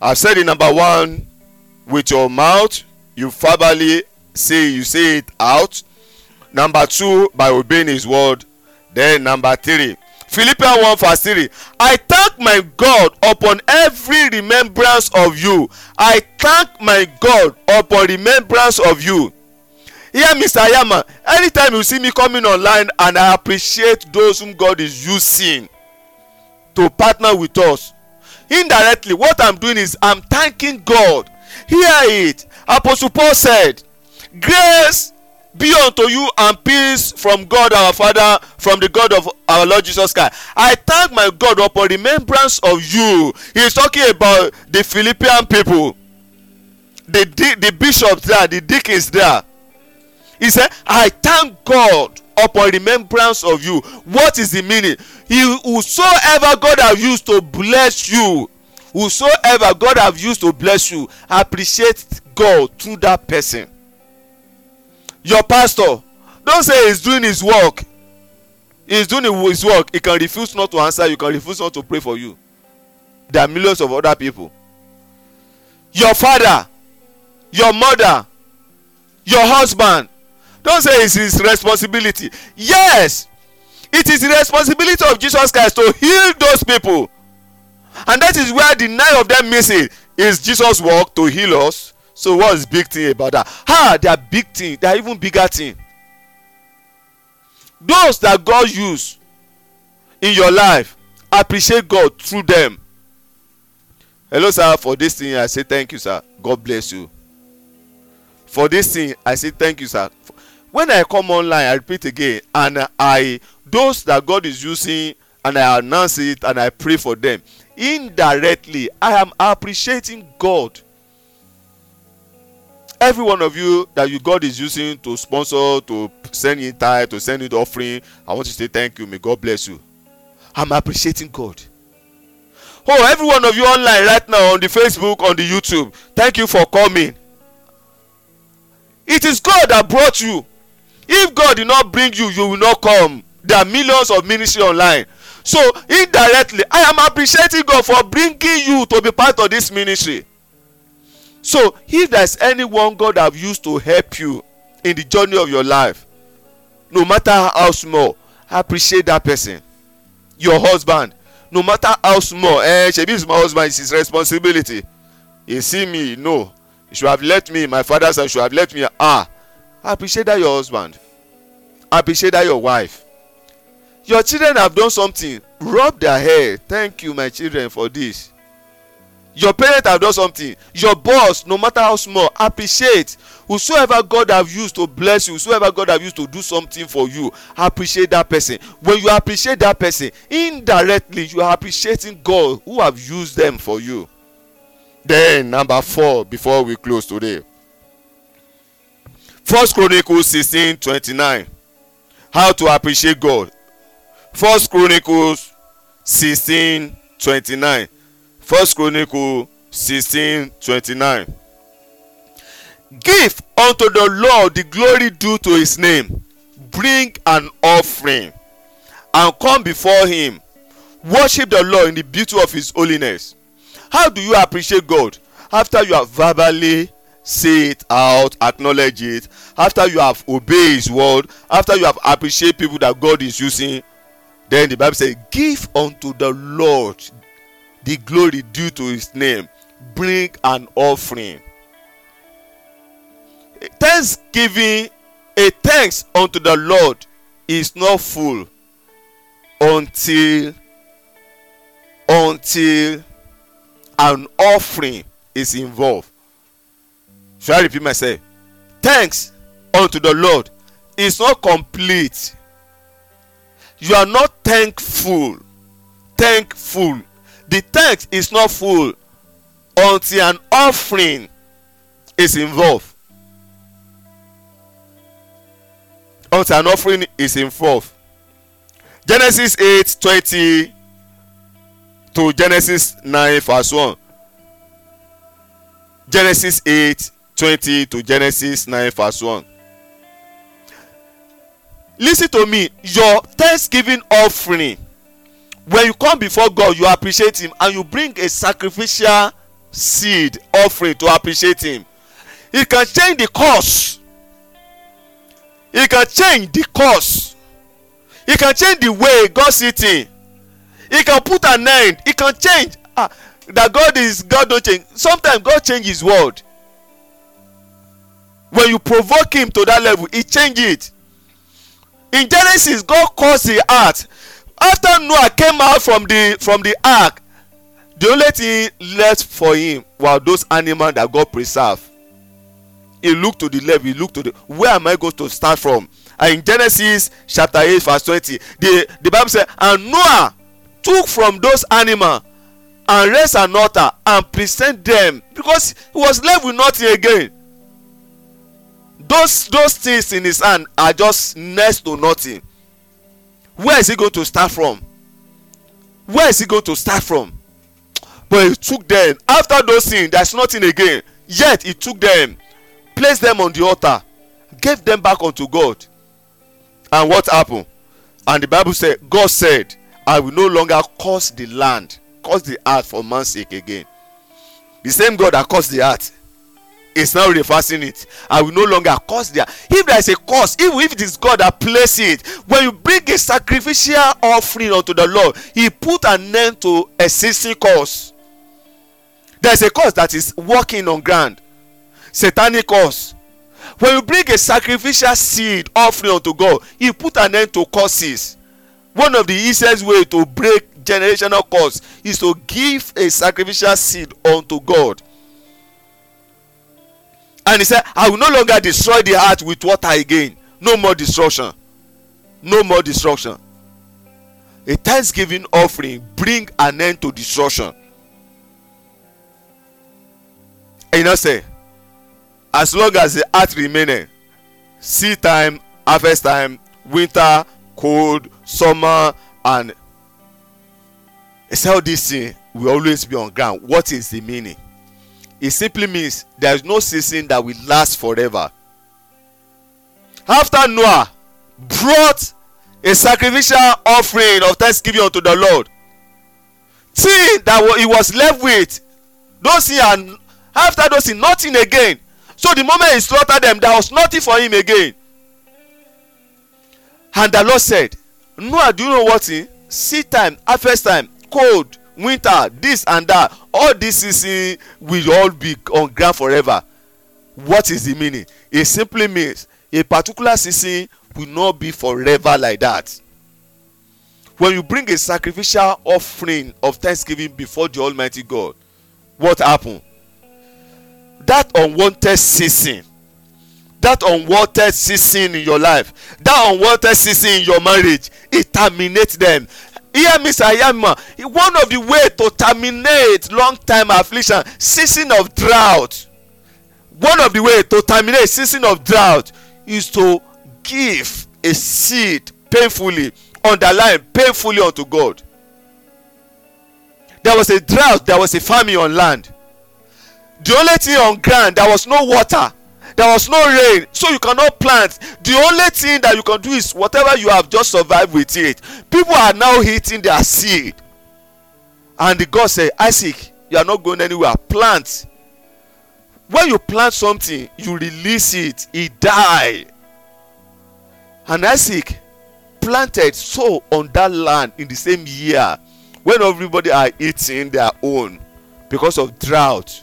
I said it number one with your mouth you verbally say you say it out. Number two by obeying his word. Then number three philippians one verse three. I thank my god upon every remembrance of you. I thank my god upon remembrance of you. Here mr yama anytime you see me coming online and i appreciate those whom god is using to partner with us indirectly what i'm doing is i'm thanking god. Hear it. Apostle paul said grace be unto you and peace from god our father from the god of our lord jesus christ. I thank my god upon remembrance of you. He is talking about the philippian people. The the bishops there the deacons there. He said i thank god upon remembrance of you. What is the meaning? He whosoever god have used to bless you whosoever god have used to bless you appreciate god through that person your pastor don say he's doing his work. He's doing his work. He can refuse not to answer you can refuse not to pray for you. There are millions of other people. Your father your mother your husband don't say it's his responsibility. Yes it is the responsibility of jesus christ to heal those people. And that is where the nine of them missing is jesus work to heal us so what is big thing about that? Ah they are big thing. They are even bigger thing. Those that god use in your life appreciate god through them. Hello sir. For this thing i say thank you sir. God bless you. For this thing i say thank you sir. When i come online i repeat again and i those that god is using and i announce it and i pray for them indirectly i am appreciating god every one of you that you god is using to sponsor to send in tithe to send in offering i want to say thank you. May god bless you. I'm appreciating god. Oh every one of you online right now on the facebook on the youtube thank you for coming. It is god that brought you. If god did not bring you you will not come. There are millions of ministry online. So indirectly i am appreciating god for bringing you to be part of this ministry so if there is anyone god have used to help you in the journey of your life no matter how small appreciate that person. Your husband no matter how small eh shebi is my husband it's his responsibility. He see me no. He should have left me my father should have left me ah appreciate that your husband. Appreciate that your wife. Your children have done something. Rub their hair. Thank you my children for this your parents have done something. Your boss no matter how small appreciate. Whosoever god have used to bless you whosoever god have used to do something for you appreciate that person. When you appreciate that person indirectly you are appreciating god who have used them for you. Then number four before we close today. First chronicles sixteen twenty-nine. How to appreciate god. First chronicles sixteen twenty-nine first chronicle sixteen twenty-nine. Give unto the lord the glory due to his name. Bring an offering and come before him. Worship the lord in the beauty of his holiness. How do you appreciate god? After you have verbally say it out acknowledge it. After you have obey his word after you have appreciate people that god is using then the bible say give unto the lord the glory due to his name. Bring an offering. Thanksgiving a thanks unto the lord is not full until until an offering is involved. Shall i repeat myself? Thanks unto the lord is not complete. You are not thankful thankful the thanks is not full until an offering is involved. Until an offering is involved. Genesis eight twenty to genesis nine verse one. Genesis eight twenty to genesis nine verse one. Lis ten to me. Your thanksgiving offering when you come before god you appreciate him and you bring a sacrificial seed offering to appreciate him. He can change the course. He can change the course. He can change the way god see thing he can put an end. He can change ah that god is god don change. Sometimes god change his word. When you provoke him to that level he change it. In genesis god cause the earth after noah came out from the from the ark the only thing left for him were those animals that god preserved. He looked to the left he looked to the where am i going to start from? And in genesis chapter eight verse twenty the the bible say and noah took from those animals and raise an altar and present them because he was left with nothing again. Those those things in his hand are just next to nothing where is he going to start from? Where is he going to start from? But he took them. After those things there is nothing again. Yet he took them placed them on the altar gave them back unto god. And what happened? And the bible said god said i will no longer curse the land curse the earth for man's sake again. The same god that cursed the earth is now reversing it. I will no longer curse there if there is a curse even if it is god that place it when you bring a sacrificial offering unto the lord he put an end to a existing curse. There is a curse that is working on ground. Satanic curse. When you bring a sacrificial seed offering unto god he put an end to curses. One of the easiest way to break generational curse is to give a sacrificial seed unto god and he said i will no longer destroy the heart with water again. No more destruction. No more destruction. A thanksgiving offering bring an end to destruction. And you know say as long as the heart remaineth seed time harvest time winter cold summer and how this thing will always be on ground. What is the meaning it simply means there is no season that will last forever. After noah brought a sacrificial offering of thanksgiving unto the lord thing that he was left with those things and after those things nothing again. So the moment he slaughtered them there was nothing for him again. And the lord said noah do you know what seed time harvest time cold winter this and that. All this season will all be on ground forever. What is the meaning? It simply means a particular season will not be forever like that. When you bring a sacrificial offering of thanksgiving before the almighty god what happen? That unwanted season that unwanted season in your life that unwanted season in your marriage it terminate them hear me sir hear me. One of the way to terminate long time affliction season of drought. One of the way to terminate season of drought is to give a seed painfully underline painfully unto god. There was a drought there was a famine on land. The only thing on ground there was no water there was no rain so you cannot plant. The only thing that you can do is whatever you have just survived with it. People are now eating their seed. And the god say isaac you are not going anywhere. Plant. When you plant something you release it. E die. And isaac planted so on that land in the same year when everybody are eating their own because of drought.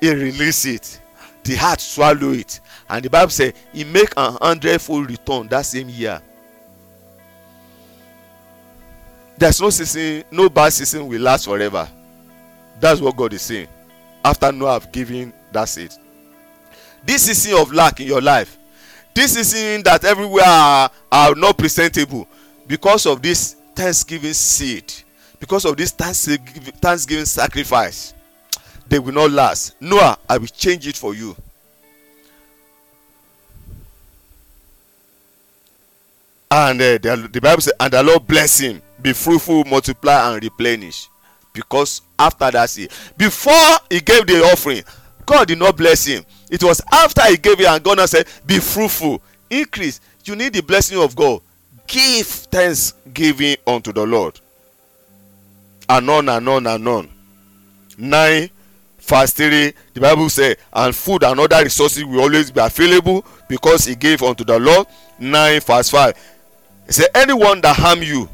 He release it the heart swallow it. And the bible say he make an hundredfold return that same year. There's no season no bad season will last forever. That's what god is saying. After noah have given that seed. This season of lack in your life this season that everywhere are, are not presentable because of this thanksgiving seed because of this thanksgiving, thanksgiving sacrifice they will not last. Noah i will change it for you. And uh, the, the bible says, and the lord bless him be fruitful multiply and replenish. Because after that see before he gave the offering god did not bless him. It was after he gave it and god said be fruitful increase. You need the blessing of god. Give thanksgiving unto the lord. And on and on and on nine three the bible say and food and other resources will always be available because he gave unto the lord. Nine verse five. He say anyone that harm you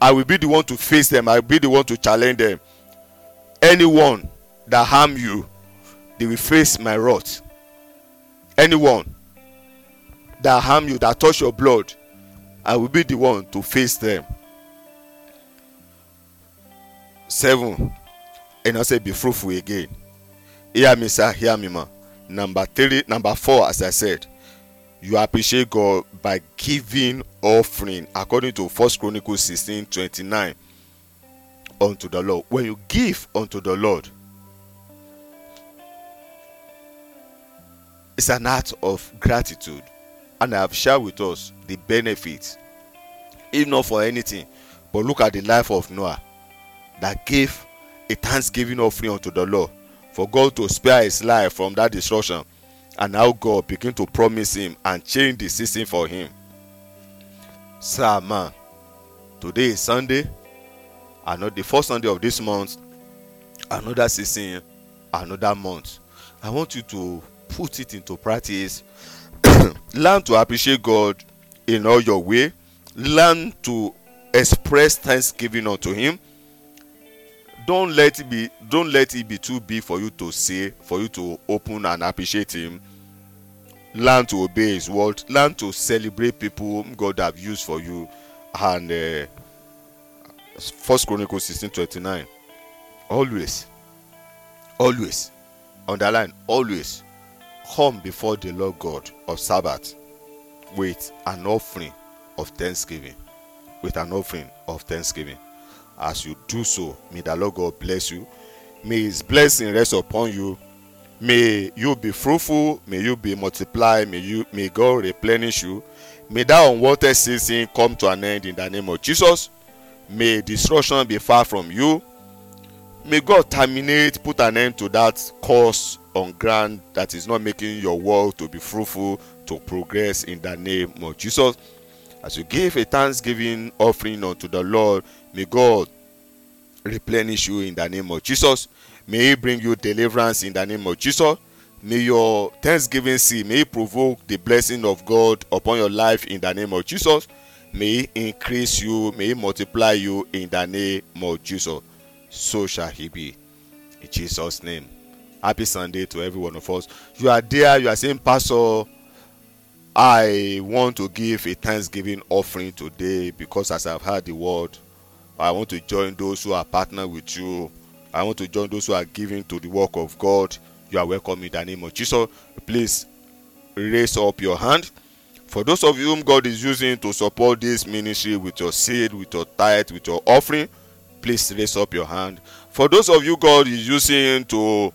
i will be the one to face them. I will be the one to challenge them. Anyone that harm you they will face my wrath. Anyone that harm you that touch your blood i will be the one to face them. Seven and I say be fruitful again. Hear me sir. Hear me ma. Number three number four as i said you appreciate god by giving offering according to first chronicles sixteen twenty-nine unto the lord. When you give unto the lord it's an act of gratitude. And i have shared with us the benefits if not for anything but look at the life of noah. That gave a thanksgiving offering unto the lord for god to spare his life from that destruction and now god begin to promise him and change the season for him sir man today is sunday and not the first sunday of this month another season another month I want you to put it into practice. Learn to appreciate God in all your way. Learn to express thanksgiving unto Him. Don't let it be don't let it be too big for you to say, for you to open and appreciate Him. Learn to obey His word. Learn to celebrate people God have used for you. And uh, First Chronicles sixteen twenty nine. Always, always, underline always come before the Lord God of Sabaoth with an offering of thanksgiving. With an offering of thanksgiving. As you do so, may the Lord God bless you. May His blessing rest upon you. May you be fruitful. May you be multiplied. May you may God replenish you. May that unwanted season come to an end in the name of Jesus. May destruction be far from you. May God terminate, put an end to that course on ground that is not making your world to be fruitful, to progress in the name of Jesus. As you give a thanksgiving offering unto the Lord, may God replenish you in the name of Jesus. May He bring you deliverance in the name of Jesus. May your thanksgiving see, may provoke the blessing of God upon your life in the name of Jesus. May He increase you, may He multiply you in the name of Jesus. So shall He be. In Jesus' name. Happy Sunday to every one of us. You are there, you are saying, Pastor, I want to give a thanksgiving offering today because as I've heard the word, I want to join those who are partner with you. I want to join those who are giving to the work of God. You are welcome in the name of Jesus. Please raise up your hand. For those of you whom God is using to support this ministry with your seed, with your tithe, with your offering, please raise up your hand. For those of you God is using to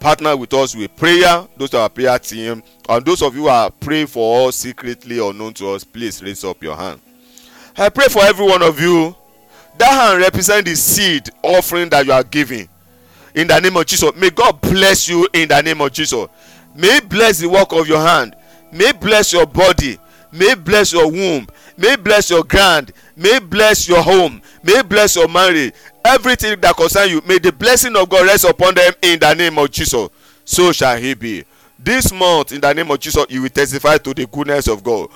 partner with us with prayer, those are prayer team, and those of you who are praying for us secretly or known to us, please raise up your hand. I pray for every one of you. That hand represents the seed offering that you are giving. In the name of Jesus, may God bless you in the name of Jesus. May bless the work of your hand. May bless your body. May bless your womb. May bless your grand. May bless your home. May bless your marriage. Everything that concerns you, may the blessing of God rest upon them in the name of Jesus. So shall He be. This month, in the name of Jesus, you will testify to the goodness of God.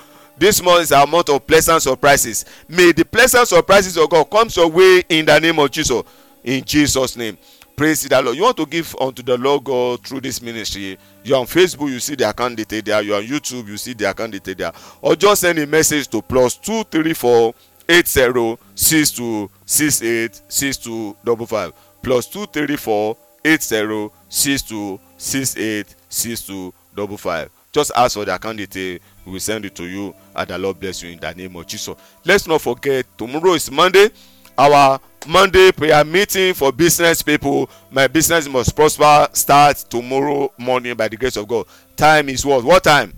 This month is a month of pleasant surprises. May the pleasant surprises of God come your way in the name of Jesus. In Jesus' name. Praise the Lord. You want to give unto the Lord God through this ministry. You're on Facebook, you see the account detail there. You're on YouTube, you see the account detail there. Or just send a message to plus two three four eight zero six two six eight six two double five plus two three four eight zero six two six eight six two double five. Just ask for the account detail. We will send it to you, and the Lord bless you in the name of Jesus. Let's not forget tomorrow is Monday. Our Monday prayer meeting for business people. My business must prosper starts tomorrow morning by the grace of God. Time is what? What time?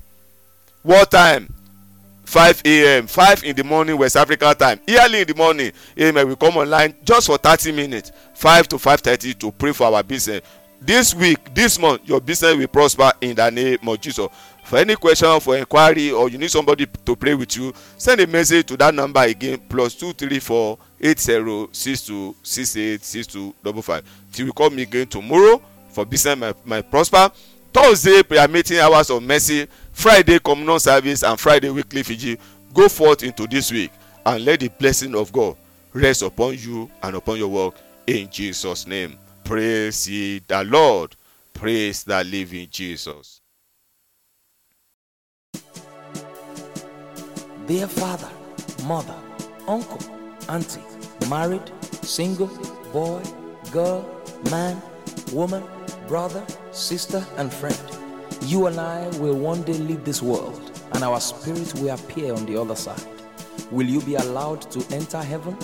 What time? 5 a.m. 5 in the morning West africa time. Early in the morning, amen. We come online just for 30 minutes, 5 to 5:30 to pray for our business. This week, this month, your business will prosper in the name of Jesus. For any question, for inquiry, or you need somebody to pray with you, send a message to that number again plus two three four eight zero six two six eight six two double five. Till you call me again tomorrow for business my, my prosper. Thursday prayer meeting hours of mercy, Friday communal service, and Friday weekly Fiji. Go forth into this week and let the blessing of God rest upon you and upon your work in Jesus' name. Praise ye the Lord. Praise the living Jesus. Dear father, mother, uncle, auntie, married, single, boy, girl, man, woman, brother, sister, and friend. You and I will one day leave this world, and our spirit will appear on the other side. Will you be allowed to enter heaven?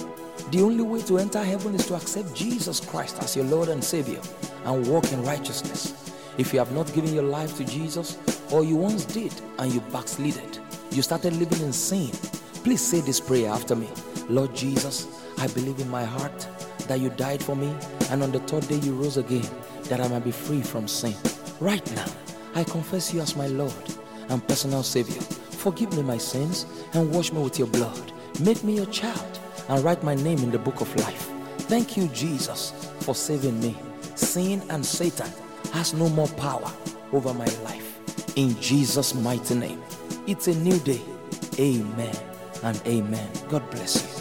The only way to enter heaven is to accept Jesus Christ as your Lord and Savior and walk in righteousness. If you have not given your life to Jesus, or you once did and you backslided, you started living in sin, please say this prayer after me. Lord Jesus, I believe in my heart that you died for me, and on the third day you rose again, that I might be free from sin. Right now, I confess you as my Lord and personal Savior. Forgive me my sins and wash me with your blood. Make me your child and write my name in the book of life. Thank you, Jesus, for saving me. Sin and Satan has no more power over my life. In Jesus' mighty name. It's a new day. Amen and amen. God bless you.